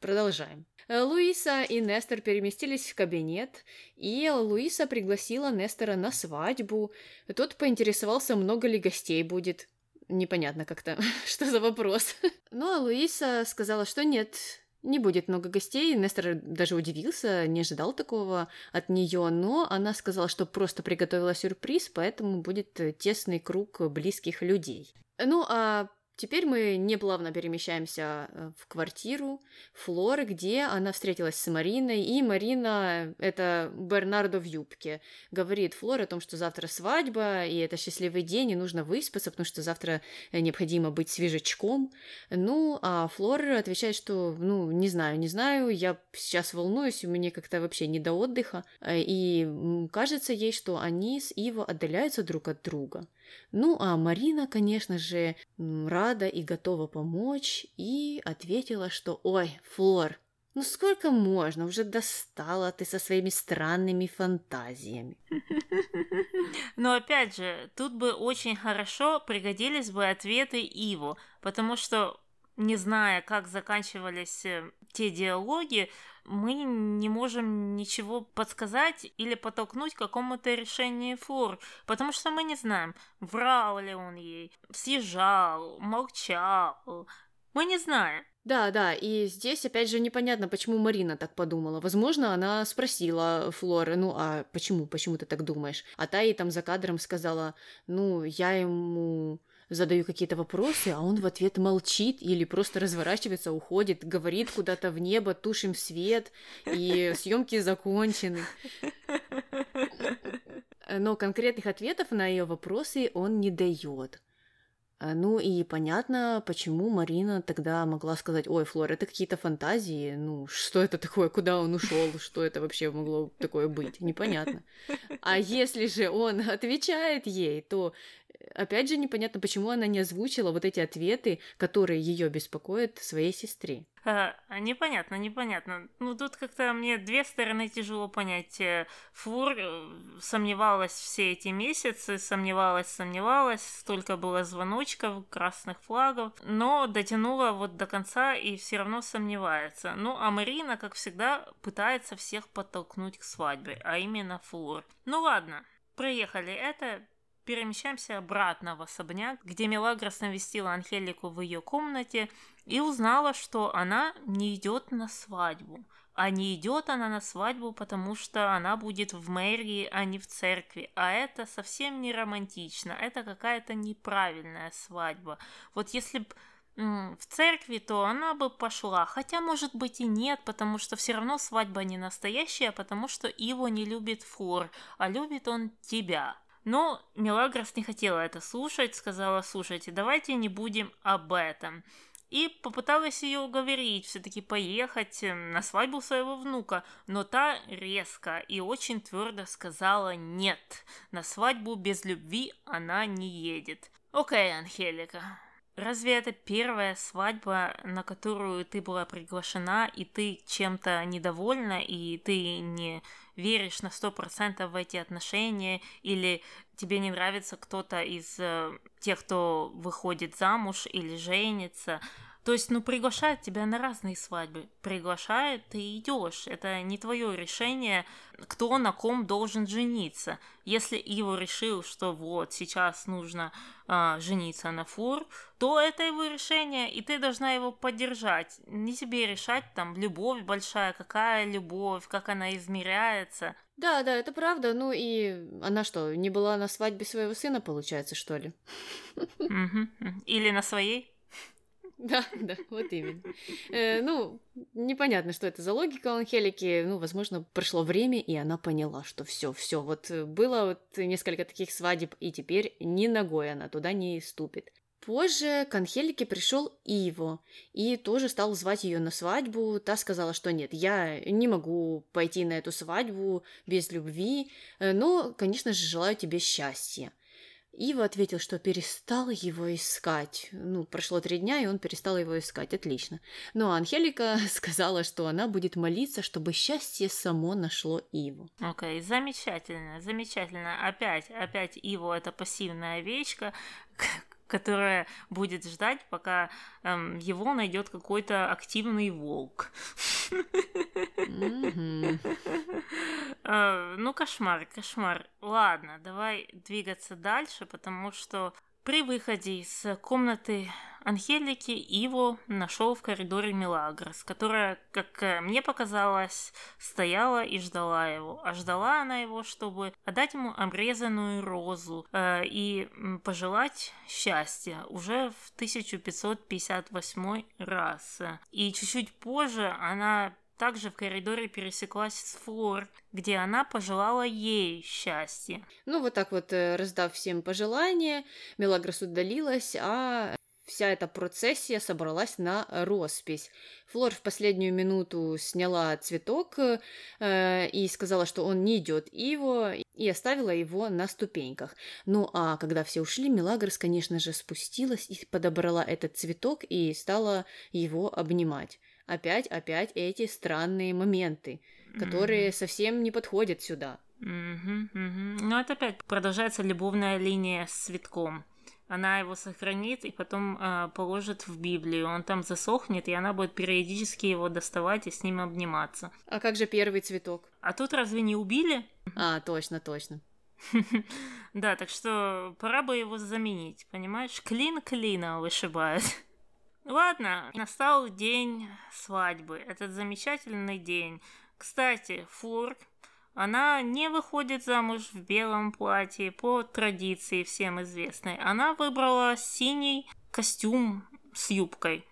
Продолжаем. Э, Луиса и Нестор переместились в кабинет, и Луиса пригласила Нестора на свадьбу. Тот поинтересовался, много ли гостей будет. Непонятно как-то, что за вопрос. Ну, а Луиса сказала, что нет, не будет много гостей. Нестор даже удивился, не ожидал такого от нее, но она сказала, что просто приготовила сюрприз, поэтому будет тесный круг близких людей. Ну, а Теперь мы неплавно перемещаемся э, в квартиру Флоры, где она встретилась с Мариной, и Марина, это Бернардо в юбке, говорит Флоре о том, что завтра свадьба, и это счастливый день, и нужно выспаться, потому что завтра э, необходимо быть свежачком. Ну, а Флора отвечает, что, ну, не знаю, не знаю, я сейчас волнуюсь, у меня как-то вообще не до отдыха, э, и кажется ей, что они с Иво отдаляются друг от друга. Ну, а Марина, конечно же, рада и готова помочь, и ответила, что «Ой, Флор, ну сколько можно? Уже достала ты со своими странными фантазиями. Но опять же, тут бы очень хорошо пригодились бы ответы Иву, потому что не зная, как заканчивались э, те диалоги, мы не можем ничего подсказать или подтолкнуть к какому-то решению Флор, потому что мы не знаем, врал ли он ей, съезжал, молчал. Мы не знаем. Да, да, и здесь опять же непонятно, почему Марина так подумала. Возможно, она спросила Флоры, ну а почему, почему ты так думаешь? А та ей там за кадром сказала, ну, я ему задаю какие-то вопросы, а он в ответ молчит или просто разворачивается, уходит, говорит куда-то в небо, тушим свет, и съемки закончены. Но конкретных ответов на ее вопросы он не дает. А, ну и понятно, почему Марина тогда могла сказать, ой, Флор, это какие-то фантазии, ну что это такое, куда он ушел, что это вообще могло такое быть, непонятно. А если же он отвечает ей, то опять же непонятно, почему она не озвучила вот эти ответы, которые ее беспокоят своей сестре. А, непонятно, непонятно. Ну, тут как-то мне две стороны тяжело понять. Э, Фур э, сомневалась все эти месяцы, сомневалась, сомневалась, столько было звоночков, красных флагов, но дотянула вот до конца и все равно сомневается. Ну, а Марина, как всегда, пытается всех подтолкнуть к свадьбе, а именно Фур. Ну ладно, проехали это, перемещаемся обратно в особняк, где Мелагрос навестила Анхелику в ее комнате и узнала, что она не идет на свадьбу. А не идет она на свадьбу, потому что она будет в мэрии, а не в церкви. А это совсем не романтично. Это какая-то неправильная свадьба. Вот если бы в церкви, то она бы пошла. Хотя, может быть, и нет, потому что все равно свадьба не настоящая, потому что его не любит Флор, а любит он тебя. Но Мелагрос не хотела это слушать, сказала, слушайте, давайте не будем об этом. И попыталась ее уговорить все-таки поехать эм, на свадьбу своего внука, но та резко и очень твердо сказала нет, на свадьбу без любви она не едет. Окей, Анхелика, Разве это первая свадьба, на которую ты была приглашена, и ты чем-то недовольна, и ты не веришь на сто процентов в эти отношения, или тебе не нравится кто-то из э, тех, кто выходит замуж или женится, то есть, ну, приглашают тебя на разные свадьбы. Приглашают, ты идешь. Это не твое решение, кто на ком должен жениться. Если Иво решил, что вот сейчас нужно а, жениться на Фур, то это его решение, и ты должна его поддержать. Не тебе решать, там, любовь большая, какая любовь, как она измеряется. Да, да, это правда. Ну и она что, не была на свадьбе своего сына, получается, что ли? Или на своей? Да, да, вот именно. Э, ну, непонятно, что это за логика у Анхелики. Ну, возможно, прошло время, и она поняла, что все, все, вот было вот несколько таких свадеб, и теперь ни ногой она туда не ступит. Позже к Анхелике пришел Иво и тоже стал звать ее на свадьбу. Та сказала, что нет, я не могу пойти на эту свадьбу без любви, э, но, конечно же, желаю тебе счастья. Ива ответил, что перестал его искать. Ну, прошло три дня, и он перестал его искать. Отлично. Но Анхелика сказала, что она будет молиться, чтобы счастье само нашло Иву. Окей, okay, замечательно, замечательно. Опять, опять Иву это пассивная овечка, которая будет ждать, пока эм, его найдет какой-то активный волк. Э, ну, кошмар, кошмар. Ладно, давай двигаться дальше, потому что при выходе из комнаты Анхелики Иво нашел в коридоре Милагрос, которая, как э, мне показалось, стояла и ждала его. А ждала она его, чтобы отдать ему обрезанную розу э, и пожелать счастья уже в 1558 раз. И чуть-чуть позже она также в коридоре пересеклась с Флор, где она пожелала ей счастья. Ну, вот так вот, э, раздав всем пожелания, Мелагрос удалилась, а вся эта процессия собралась на роспись. Флор в последнюю минуту сняла цветок э, и сказала, что он не идет его, и оставила его на ступеньках. Ну а когда все ушли, Мелагрос, конечно же, спустилась и подобрала этот цветок и стала его обнимать опять, опять эти странные моменты, которые mm-hmm. совсем не подходят сюда. Mm-hmm, mm-hmm. Ну, это опять продолжается любовная линия с цветком. Она его сохранит и потом э, положит в Библию. Он там засохнет, и она будет периодически его доставать и с ним обниматься. А как же первый цветок? А тут разве не убили? А, точно, точно. Да, так что пора бы его заменить, понимаешь? Клин клина вышибает. Ладно, настал день свадьбы, этот замечательный день. Кстати, Флор Она не выходит замуж в белом платье по традиции всем известной. Она выбрала синий костюм с юбкой.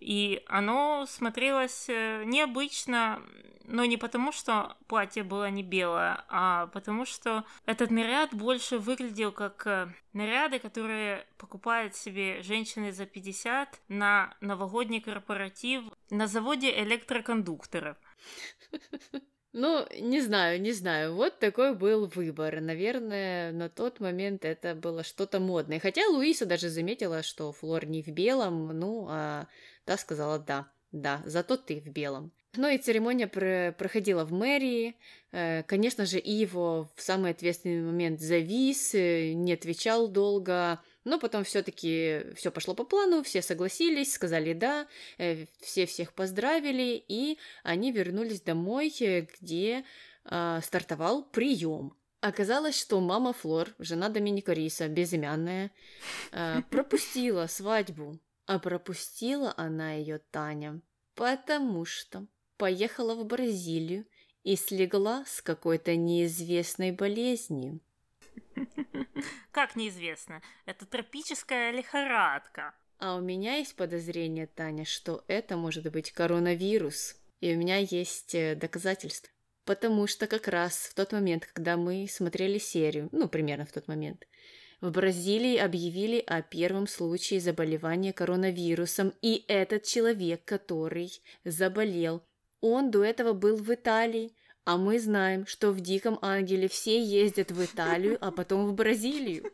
И оно смотрелось э, необычно, но не потому, что платье было не белое, а потому что этот наряд больше выглядел как э, наряды, которые покупают себе женщины за 50 на новогодний корпоратив на заводе электрокондукторов. Ну, не знаю, не знаю. Вот такой был выбор. Наверное, на тот момент это было что-то модное. Хотя Луиса даже заметила, что Флор не в белом, ну, а та сказала да, да, зато ты в белом. Ну и церемония про проходила в мэрии. Э, конечно же, Иво в самый ответственный момент завис, э, не отвечал долго, но потом все-таки все пошло по плану, все согласились, сказали да, э, все всех поздравили, и они вернулись домой, где э, стартовал прием. Оказалось, что мама Флор, жена Доминика Риса, безымянная, пропустила свадьбу. А пропустила она ее Таня, потому что поехала в Бразилию и слегла с какой-то неизвестной болезнью. Как неизвестно? Это тропическая лихорадка. А у меня есть подозрение, Таня, что это может быть коронавирус. И у меня есть э, доказательства. Потому что как раз в тот момент, когда мы смотрели серию, ну, примерно в тот момент, в Бразилии объявили о первом случае заболевания коронавирусом, и этот человек, который заболел, он до этого был в Италии, а мы знаем, что в «Диком ангеле» все ездят в Италию, а потом в Бразилию.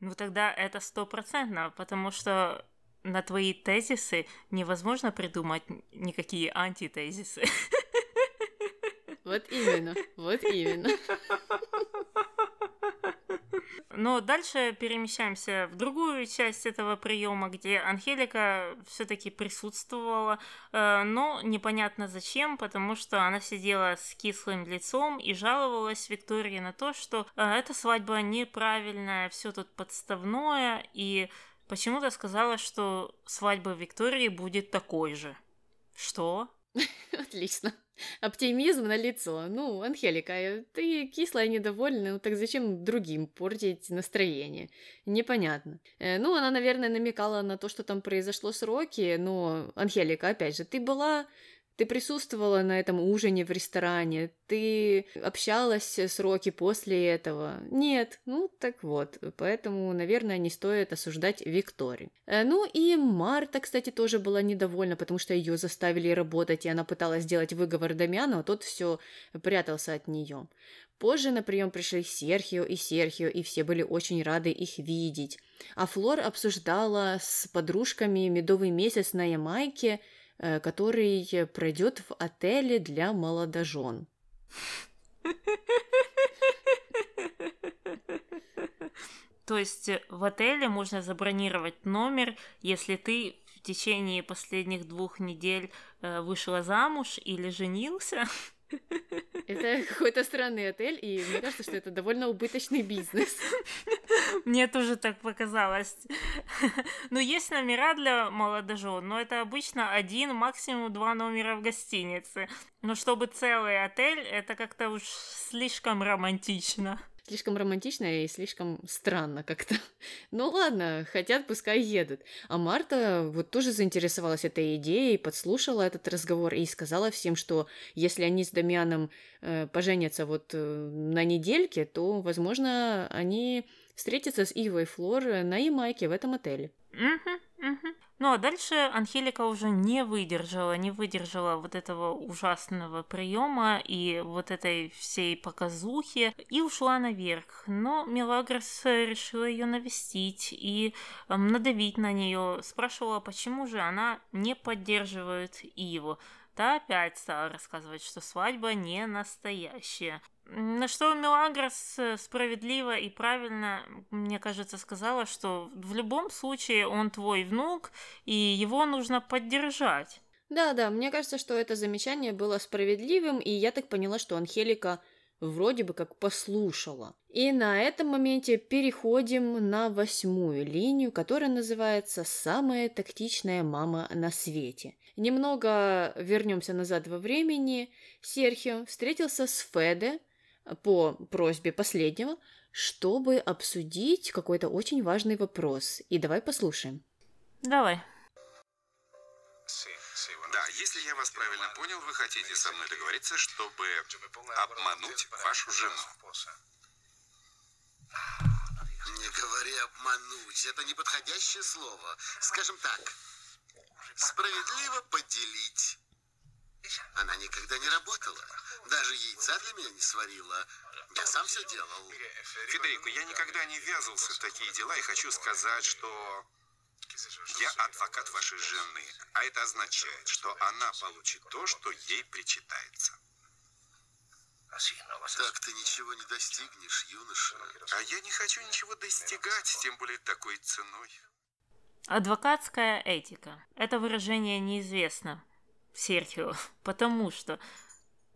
Ну тогда это стопроцентно, потому что на твои тезисы невозможно придумать никакие антитезисы. Вот именно, вот именно. Но дальше перемещаемся в другую часть этого приема, где Анхелика все-таки присутствовала, э, но непонятно зачем, потому что она сидела с кислым лицом и жаловалась Виктории на то, что э, эта свадьба неправильная, все тут подставное, и почему-то сказала, что свадьба Виктории будет такой же. Что? Отлично. Оптимизм на лицо. Ну, Анхелика, ты кислая и недовольна, ну так зачем другим портить настроение? Непонятно. Э, ну, она, наверное, намекала на то, что там произошло с Рокки, но, Анхелика, опять же, ты была ты присутствовала на этом ужине в ресторане, ты общалась с Роки после этого. Нет, ну так вот, поэтому, наверное, не стоит осуждать Виктори. Э, ну и Марта, кстати, тоже была недовольна, потому что ее заставили работать, и она пыталась сделать выговор Дамиану, а тот все прятался от нее. Позже на прием пришли Серхио и Серхио, и все были очень рады их видеть. А Флор обсуждала с подружками медовый месяц на Ямайке – который пройдет в отеле для молодожен. То есть э, в отеле можно забронировать номер, если ты в течение последних двух недель э, вышла замуж или женился. Это какой-то странный отель, и мне кажется, что это довольно убыточный бизнес. Мне тоже так показалось. Ну, есть номера для молодожен, но это обычно один, максимум два номера в гостинице. Но чтобы целый отель, это как-то уж слишком романтично слишком романтично и слишком странно как-то. Ну ладно, хотят, пускай едут. А Марта вот тоже заинтересовалась этой идеей, подслушала этот разговор и сказала всем, что если они с Дамианом э, поженятся вот э, на недельке, то, возможно, они встретятся с Ивой и Флор на Ямайке в этом отеле. Угу, угу. Ну а дальше Анхелика уже не выдержала, не выдержала вот этого ужасного приема и вот этой всей показухи и ушла наверх. Но Мелагрос решила ее навестить и эм, надавить на нее. Спрашивала, почему же она не поддерживает Иву. Та опять стала рассказывать, что свадьба не настоящая. На что Мелагрос справедливо и правильно, мне кажется, сказала, что в любом случае он твой внук, и его нужно поддержать. Да, да, мне кажется, что это замечание было справедливым, и я так поняла, что Анхелика вроде бы как послушала. И на этом моменте переходим на восьмую линию, которая называется «Самая тактичная мама на свете». Немного вернемся назад во времени. Серхио встретился с Феде по просьбе последнего, чтобы обсудить какой-то очень важный вопрос. И давай послушаем. Давай. Да, если я вас правильно понял, вы хотите со мной договориться, чтобы обмануть вашу жену. Не говори обмануть, это неподходящее слово. Скажем так, справедливо поделить. Она никогда не работала. Даже яйца для меня не сварила. Я сам все делал. Федерико, я никогда не ввязывался в такие дела и хочу сказать, что я адвокат вашей жены, а это означает, что она получит то, что ей причитается. Так ты ничего не достигнешь, юноша. А я не хочу ничего достигать, тем более такой ценой. Адвокатская этика. Это выражение неизвестно Серхио, потому что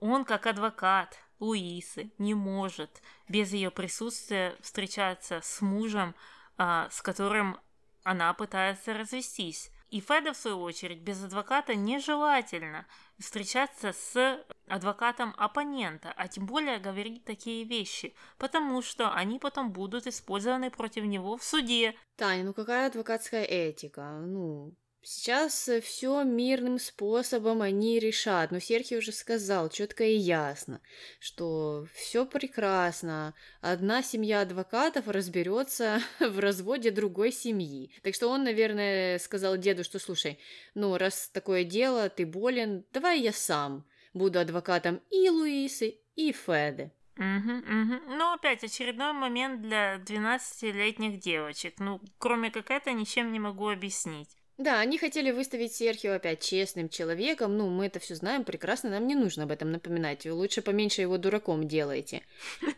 он как адвокат Луисы не может без ее присутствия встречаться с мужем, а, с которым она пытается развестись. И Феда, в свою очередь, без адвоката нежелательно встречаться с адвокатом оппонента, а тем более говорить такие вещи, потому что они потом будут использованы против него в суде. Таня, ну какая адвокатская этика? Ну, Сейчас э, все мирным способом они решат, но Серхий уже сказал четко и ясно, что все прекрасно, одна семья адвокатов разберется в разводе другой семьи. Так что он, наверное, сказал деду, что слушай, ну раз такое дело, ты болен, давай я сам буду адвокатом и Луисы, и Феды. Угу, угу. Ну, опять очередной момент для 12-летних девочек. Ну, кроме как это, ничем не могу объяснить. Да, они хотели выставить Серхио опять честным человеком. Ну, мы это все знаем прекрасно, нам не нужно об этом напоминать. Вы лучше поменьше его дураком делайте.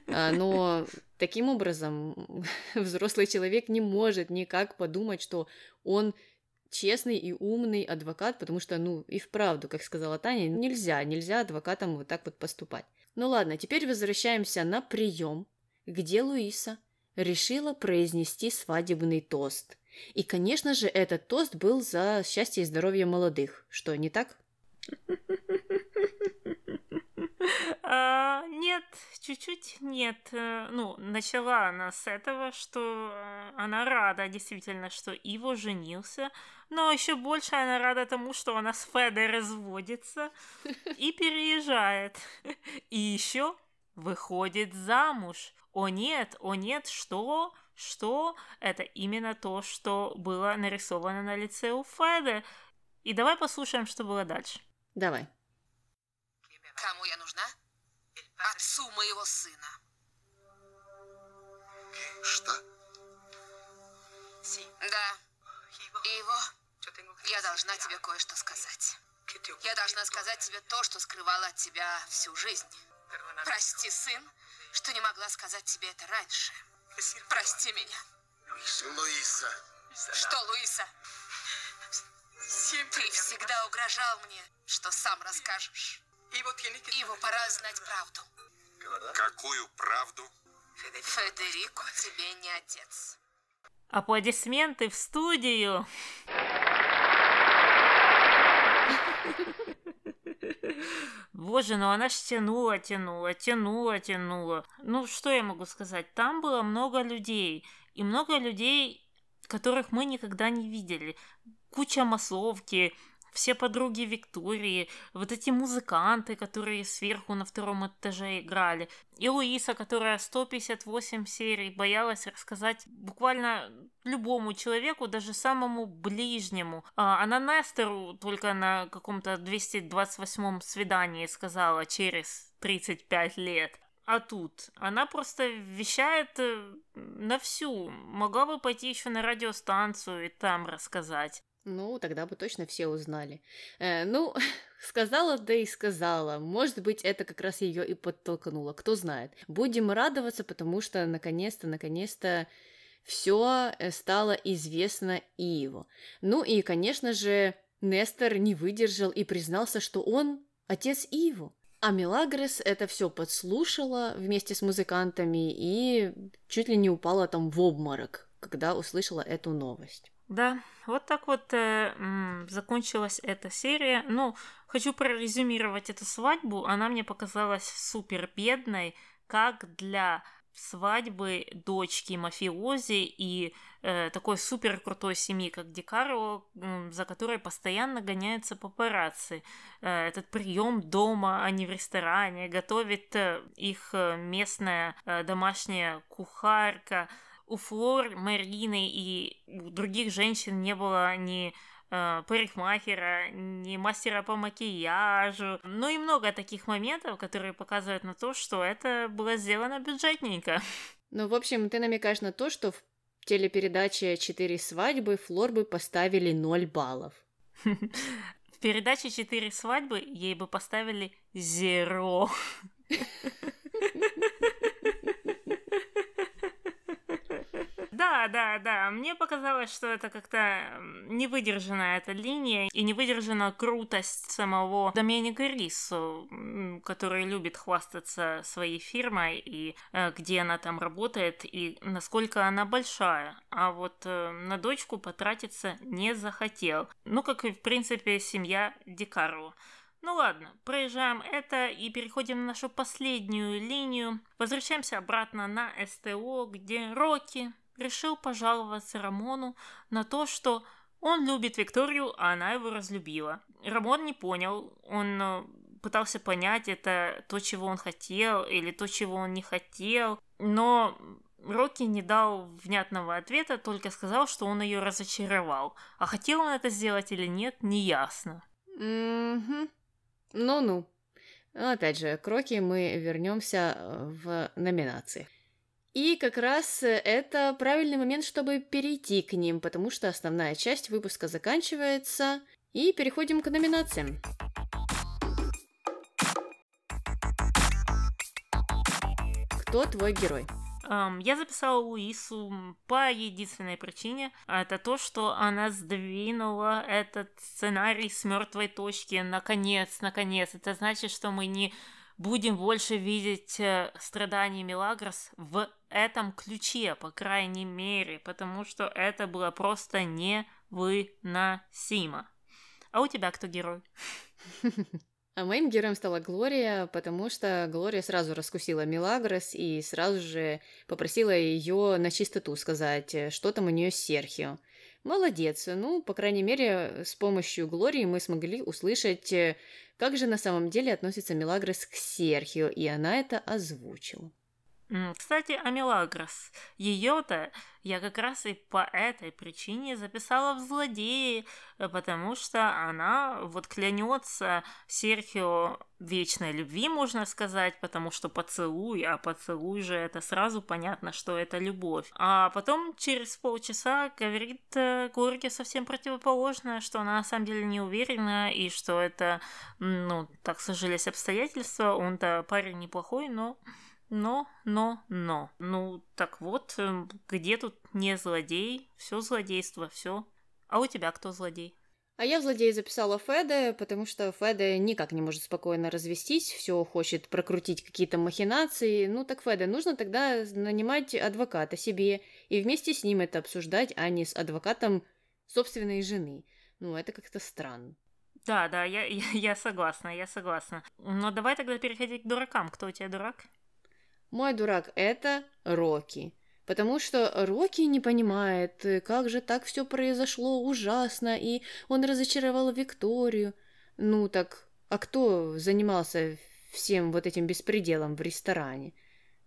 А, но таким образом взрослый человек не может никак подумать, что он честный и умный адвокат, потому что, ну, и вправду, как сказала Таня, нельзя, нельзя адвокатам вот так вот поступать. Ну ладно, теперь возвращаемся на прием, где Луиса решила произнести свадебный тост – и, конечно же, этот тост был за счастье и здоровье молодых. Что, не так? А, нет, чуть-чуть нет. Э, ну, начала она с этого, что э, она рада действительно, что Иво женился, но еще больше она рада тому, что она с Федой разводится и переезжает. И еще выходит замуж. О нет, о нет, что? что это именно то, что было нарисовано на лице у Феды. И давай послушаем, что было дальше. Давай. Кому я нужна? Отцу моего сына. Что? Да. Иво, я должна тебе кое-что сказать. Я должна сказать тебе то, что скрывала от тебя всю жизнь. Прости, сын, что не могла сказать тебе это раньше. Прости меня. Луиса. Что, Луиса? Ты всегда угрожал мне, что сам расскажешь. Иво, пора знать правду. Какую правду? Федерико тебе не отец. Аплодисменты в студию. Боже, ну она ж тянула, тянула, тянула, тянула. Ну, что я могу сказать? Там было много людей. И много людей, которых мы никогда не видели. Куча массовки, все подруги Виктории, вот эти музыканты, которые сверху на втором этаже играли, и Луиса, которая 158 серий боялась рассказать буквально любому человеку, даже самому ближнему. А она Нестеру только на каком-то 228-м свидании сказала через 35 лет. А тут она просто вещает э, на всю. Могла бы пойти еще на радиостанцию и там рассказать. Ну, тогда бы точно все узнали. Э, ну, сказала, да и сказала. Может быть, это как раз ее и подтолкнуло, кто знает. Будем радоваться, потому что наконец-то, наконец-то все э, стало известно Иву. Ну и, конечно же, Нестор не выдержал и признался, что он отец Иву. А Мелагрос это все подслушала вместе с музыкантами и чуть ли не упала там в обморок, когда услышала эту новость. Да, вот так вот э, закончилась эта серия. Ну, хочу прорезюмировать эту свадьбу. Она мне показалась супер бедной, как для свадьбы дочки мафиози и э, такой супер крутой семьи, как Дикаро, э, за которой постоянно гоняются папарацци. Э, этот прием дома, а не в ресторане, готовит э, их э, местная э, домашняя кухарка. У Флор, Марины и у других женщин не было ни э, парикмахера, ни мастера по макияжу. Ну и много таких моментов, которые показывают на то, что это было сделано бюджетненько. Ну, в общем, ты намекаешь на то, что в телепередаче «Четыре свадьбы» Флор бы поставили 0 баллов. В передаче «Четыре свадьбы» ей бы поставили зеро. Да, да, да. Мне показалось, что это как-то не выдержана эта линия и не выдержана крутость самого Доменика Рису, который любит хвастаться своей фирмой и э, где она там работает и насколько она большая. А вот э, на дочку потратиться не захотел. Ну, как и, в принципе, семья Дикару. Ну ладно, проезжаем это и переходим на нашу последнюю линию. Возвращаемся обратно на СТО, где Рокки решил пожаловаться Рамону на то, что он любит Викторию, а она его разлюбила. Рамон не понял, он э, пытался понять, это то, чего он хотел, или то, чего он не хотел, но Рокки не дал внятного ответа, только сказал, что он ее разочаровал. А хотел он это сделать или нет, неясно. Угу. Ну-ну. Опять же, к Рокки мы вернемся в номинации. И как раз это правильный момент, чтобы перейти к ним, потому что основная часть выпуска заканчивается, и переходим к номинациям. Кто твой герой? Um, я записала Луису по единственной причине. Это то, что она сдвинула этот сценарий с мертвой точки. Наконец, наконец. Это значит, что мы не будем больше видеть э, страдания Мелагрос в этом ключе, по крайней мере, потому что это было просто невыносимо. А у тебя кто герой? А моим героем стала Глория, потому что Глория сразу раскусила Милагрос и сразу же попросила ее на чистоту сказать, что там у нее с Серхио. Молодец. Ну, по крайней мере, с помощью Глории мы смогли услышать, как же на самом деле относится Милагрос к Серхио, и она это озвучила. Кстати, о Мелагрос. Ее-то я как раз и по этой причине записала в злодеи, э, потому что она вот клянется Серхио вечной любви, можно сказать, потому что поцелуй, а поцелуй же это сразу понятно, что это любовь. А потом через полчаса говорит э, Горге совсем противоположное, что она на самом деле не уверена, и что это, ну, так сложились обстоятельства, он-то парень неплохой, но но, но, но. Ну, так вот, эм, где тут не злодей? Все злодейство, все. А у тебя кто злодей? А я в злодея записала Феде, потому что Феде никак не может спокойно развестись, все хочет прокрутить какие-то махинации. Ну так Феде, нужно тогда нанимать адвоката себе и вместе с ним это обсуждать, а не с адвокатом собственной жены. Ну, это как-то странно. Да, да, я, я, я согласна, я согласна. Но давай тогда переходить к дуракам. Кто у тебя дурак? Мой дурак – это Рокки. Потому что Рокки не понимает, как же так все произошло ужасно, и он разочаровал Викторию. Ну так, а кто занимался всем вот этим беспределом в ресторане?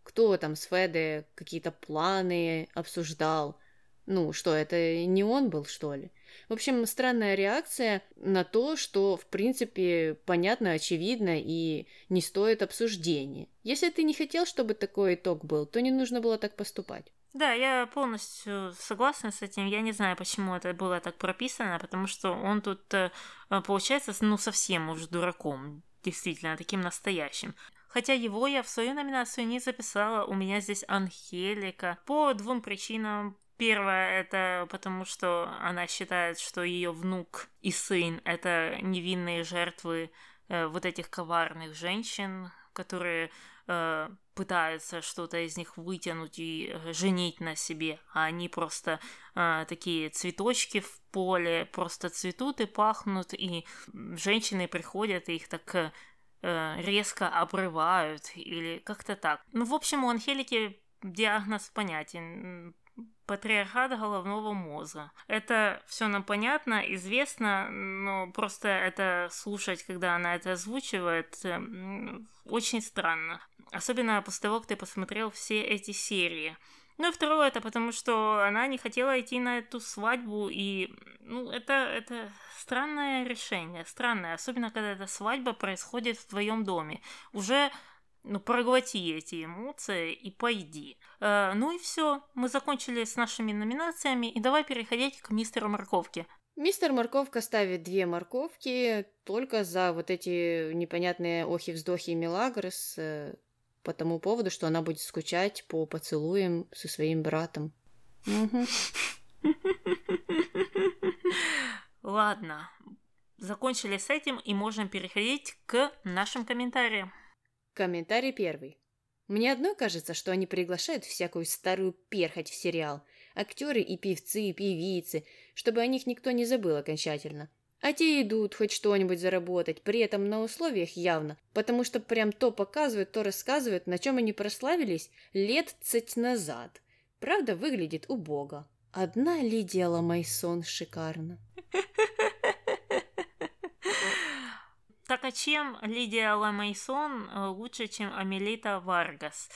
Кто там с Феде какие-то планы обсуждал? Ну, что, это не он был, что ли? В общем, странная реакция на то, что, в принципе, понятно, очевидно и не стоит обсуждения. Если ты не хотел, чтобы такой итог был, то не нужно было так поступать. Да, я полностью согласна с этим. Я не знаю, почему это было так прописано, потому что он тут э, получается, ну, совсем уж дураком, действительно, таким настоящим. Хотя его я в свою номинацию не записала, у меня здесь Анхелика. По двум причинам. Первое, это потому что она считает, что ее внук и сын это невинные жертвы э, вот этих коварных женщин, которые э, пытаются что-то из них вытянуть и э, женить на себе, а они просто э, такие цветочки в поле, просто цветут и пахнут, и женщины приходят и их так э, резко обрывают или как-то так. Ну, в общем, у Анхелики диагноз понятен патриархат головного мозга. Это все нам понятно, известно, но просто это слушать, когда она это озвучивает, очень странно. Особенно после того, как ты посмотрел все эти серии. Ну и второе, это потому что она не хотела идти на эту свадьбу, и, ну, это, это странное решение, странное, особенно когда эта свадьба происходит в твоем доме. Уже ну, проглоти эти эмоции и пойди. Э, ну и все, мы закончили с нашими номинациями, и давай переходить к мистеру Морковке. Мистер Морковка ставит две морковки только за вот эти непонятные охи-вздохи и мелагрос э, по тому поводу, что она будет скучать по поцелуям со своим братом. Ладно, закончили с этим и можем переходить к нашим комментариям. Комментарий первый. Мне одной кажется, что они приглашают всякую старую перхоть в сериал. Актеры и певцы, и певицы, чтобы о них никто не забыл окончательно. А те идут хоть что-нибудь заработать, при этом на условиях явно, потому что прям то показывают, то рассказывают, на чем они прославились лет цать назад. Правда, выглядит убого. Одна Лидия Ламайсон шикарно. Так а чем Лидия Ламейсон э, лучше, чем Амелита Варгас?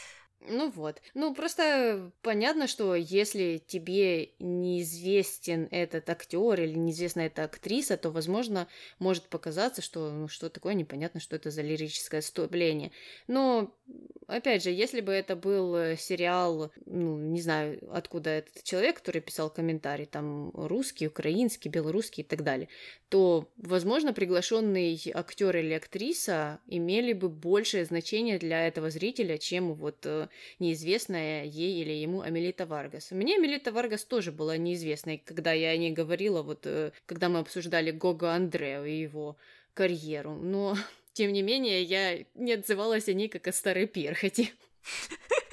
Ну вот. Ну, просто понятно, что если тебе неизвестен этот актер или неизвестна эта актриса, то, возможно, может показаться, что ну, что такое непонятно, что это за лирическое вступление. Но, опять же, если бы это был э, сериал, ну, не знаю, откуда этот человек, который писал комментарий, там, русский, украинский, белорусский и так далее, то, возможно, приглашенный актер или актриса имели бы большее значение для этого зрителя, чем вот неизвестная ей или ему Амелита Варгас. Мне Амелита Варгас тоже была неизвестной, когда я о ней говорила, вот э, когда мы обсуждали Гого Андрео и его карьеру. Но, тем не менее, я не отзывалась о ней как о старой перхоти.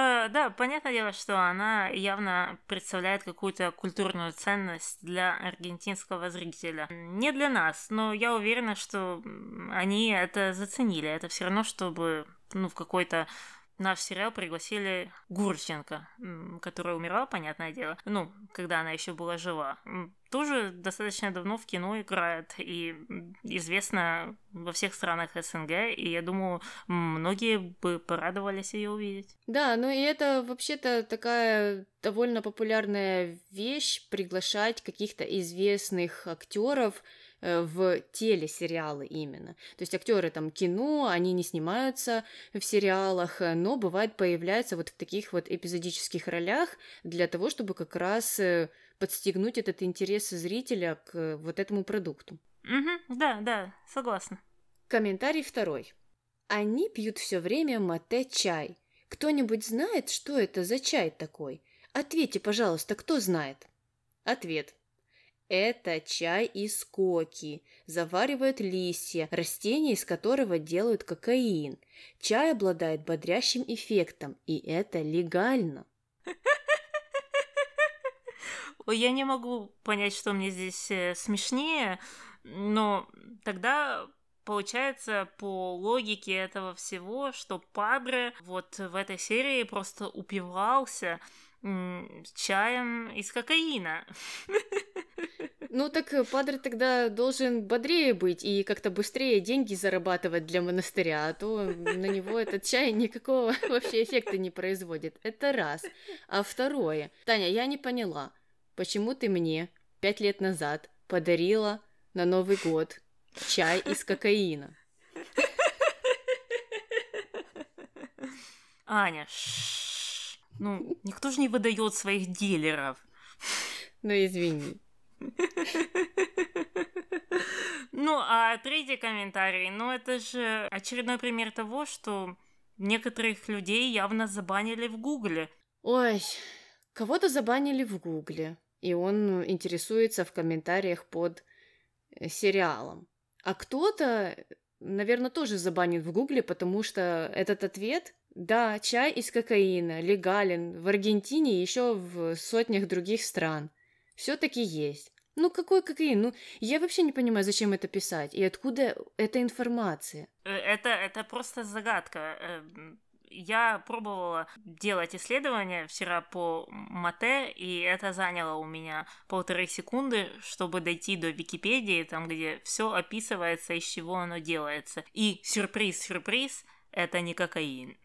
А, да, понятное дело, что она явно представляет какую-то культурную ценность для аргентинского зрителя. Не для нас, но я уверена, что они это заценили. Это все равно, чтобы ну, в какой-то наш сериал пригласили Гурченко, которая умерла, понятное дело, ну, когда она еще была жива. Тоже достаточно давно в кино играет и известна во всех странах СНГ, и я думаю, многие бы порадовались ее увидеть. Да, ну и это вообще-то такая довольно популярная вещь приглашать каких-то известных актеров Э, в телесериалы именно. То есть актеры там кино, они не снимаются в сериалах, э, но бывает появляются вот в таких вот эпизодических ролях для того, чтобы как раз э, подстегнуть этот интерес зрителя к вот этому продукту. Угу, да, да, согласна. Комментарий второй. Они пьют все время мате-чай. Кто-нибудь знает, что это за чай такой? Ответьте, пожалуйста, кто знает? Ответ. Это чай из коки. Заваривают листья, растение из которого делают кокаин. Чай обладает бодрящим эффектом, и это легально. Я не могу понять, что мне здесь э, смешнее, но тогда получается по логике этого всего, что Падре вот в этой серии просто упивался чаем из кокаина. Ну так э, Падре тогда должен бодрее быть и как-то быстрее деньги зарабатывать для монастыря, а то на него этот чай никакого вообще эффекта не производит. Это раз. А второе. Таня, я не поняла, почему ты мне пять лет назад подарила на Новый год чай из кокаина? Аня, ну, никто же не выдает своих дилеров. Ну, извини. Ну, а третий комментарий, ну это же очередной пример того, что некоторых людей явно забанили в Гугле. Ой, кого-то забанили в Гугле, и он интересуется в комментариях под э, сериалом. А кто-то, наверное, тоже забанит в Гугле, потому что этот ответ да, чай из кокаина легален в Аргентине и еще в сотнях других стран. Все-таки есть. Ну какой кокаин? Ну я вообще не понимаю, зачем это писать и откуда эта информация. Э, это, это просто загадка. Я пробовала делать исследования вчера по мате, и это заняло у меня полторы секунды, чтобы дойти до Википедии, там, где все описывается, из чего оно делается. И сюрприз-сюрприз, это не кокаин.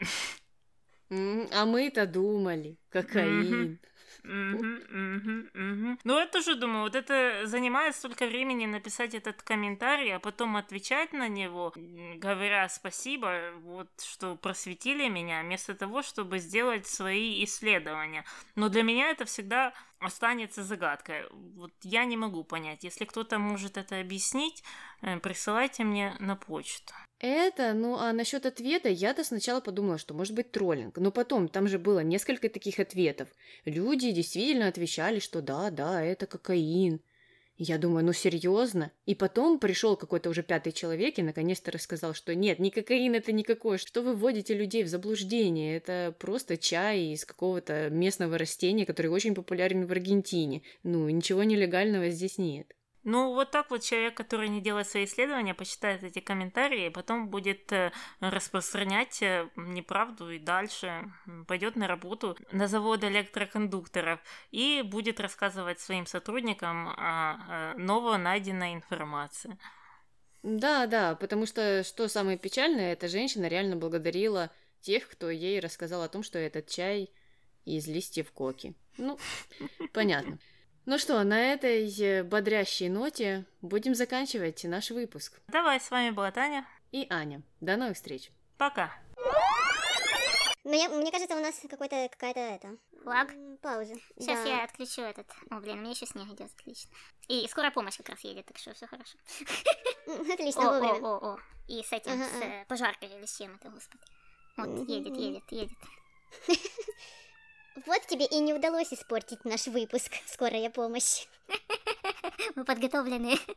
А мы-то думали, кокаин. Ну, это же, думаю, вот это занимает столько времени написать этот комментарий, а потом отвечать на него, говоря спасибо, вот, что просветили меня, вместо того, чтобы сделать свои исследования. Но для меня это всегда останется загадкой. Вот я не могу понять. Если кто-то может это объяснить, э, присылайте мне на почту. Это, ну а насчет ответа, я-то сначала подумала, что может быть троллинг, но потом там же было несколько таких ответов. Люди действительно отвечали, что да, да, это кокаин. Я думаю, ну серьезно? И потом пришел какой-то уже пятый человек и наконец-то рассказал, что нет, не кокаин это никакой, что вы вводите людей в заблуждение, это просто чай из какого-то местного растения, который очень популярен в Аргентине. Ну, ничего нелегального здесь нет. Ну, вот так вот человек, который не делает свои исследования, почитает эти комментарии, и потом будет э, распространять э, неправду и дальше пойдет на работу на завод электрокондукторов и будет рассказывать своим сотрудникам о ново найденной информации. Да, да, потому что что самое печальное, эта женщина реально благодарила тех, кто ей рассказал о том, что этот чай из листьев коки. Ну, понятно. Ну что, на этой э, бодрящей ноте будем заканчивать наш выпуск. Давай, с вами была Таня. И Аня. До новых встреч. Пока. Мне, мне кажется, у нас какой-то какая-то это. Флаг? Пауза. Сейчас да. я отключу этот. О, блин, у меня еще снег идет, отлично. И скорая помощь как раз едет, так что все хорошо. Отлично, о, вовремя. о, о, о. И с этим, Ага, с ага. э, пожаркой или с чем это, господи. Вот, едет, едет, едет. Вот тебе и не удалось испортить наш выпуск. Скорая помощь. Мы подготовлены.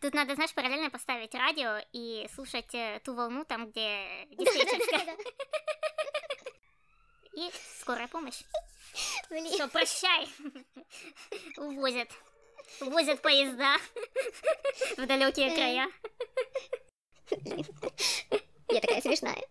Тут надо, знаешь, параллельно поставить радио и слушать э, ту волну там, где диспетчерская. И скорая помощь. Блин. Все, прощай. Увозят. Увозят поезда в далекие края. Я такая смешная.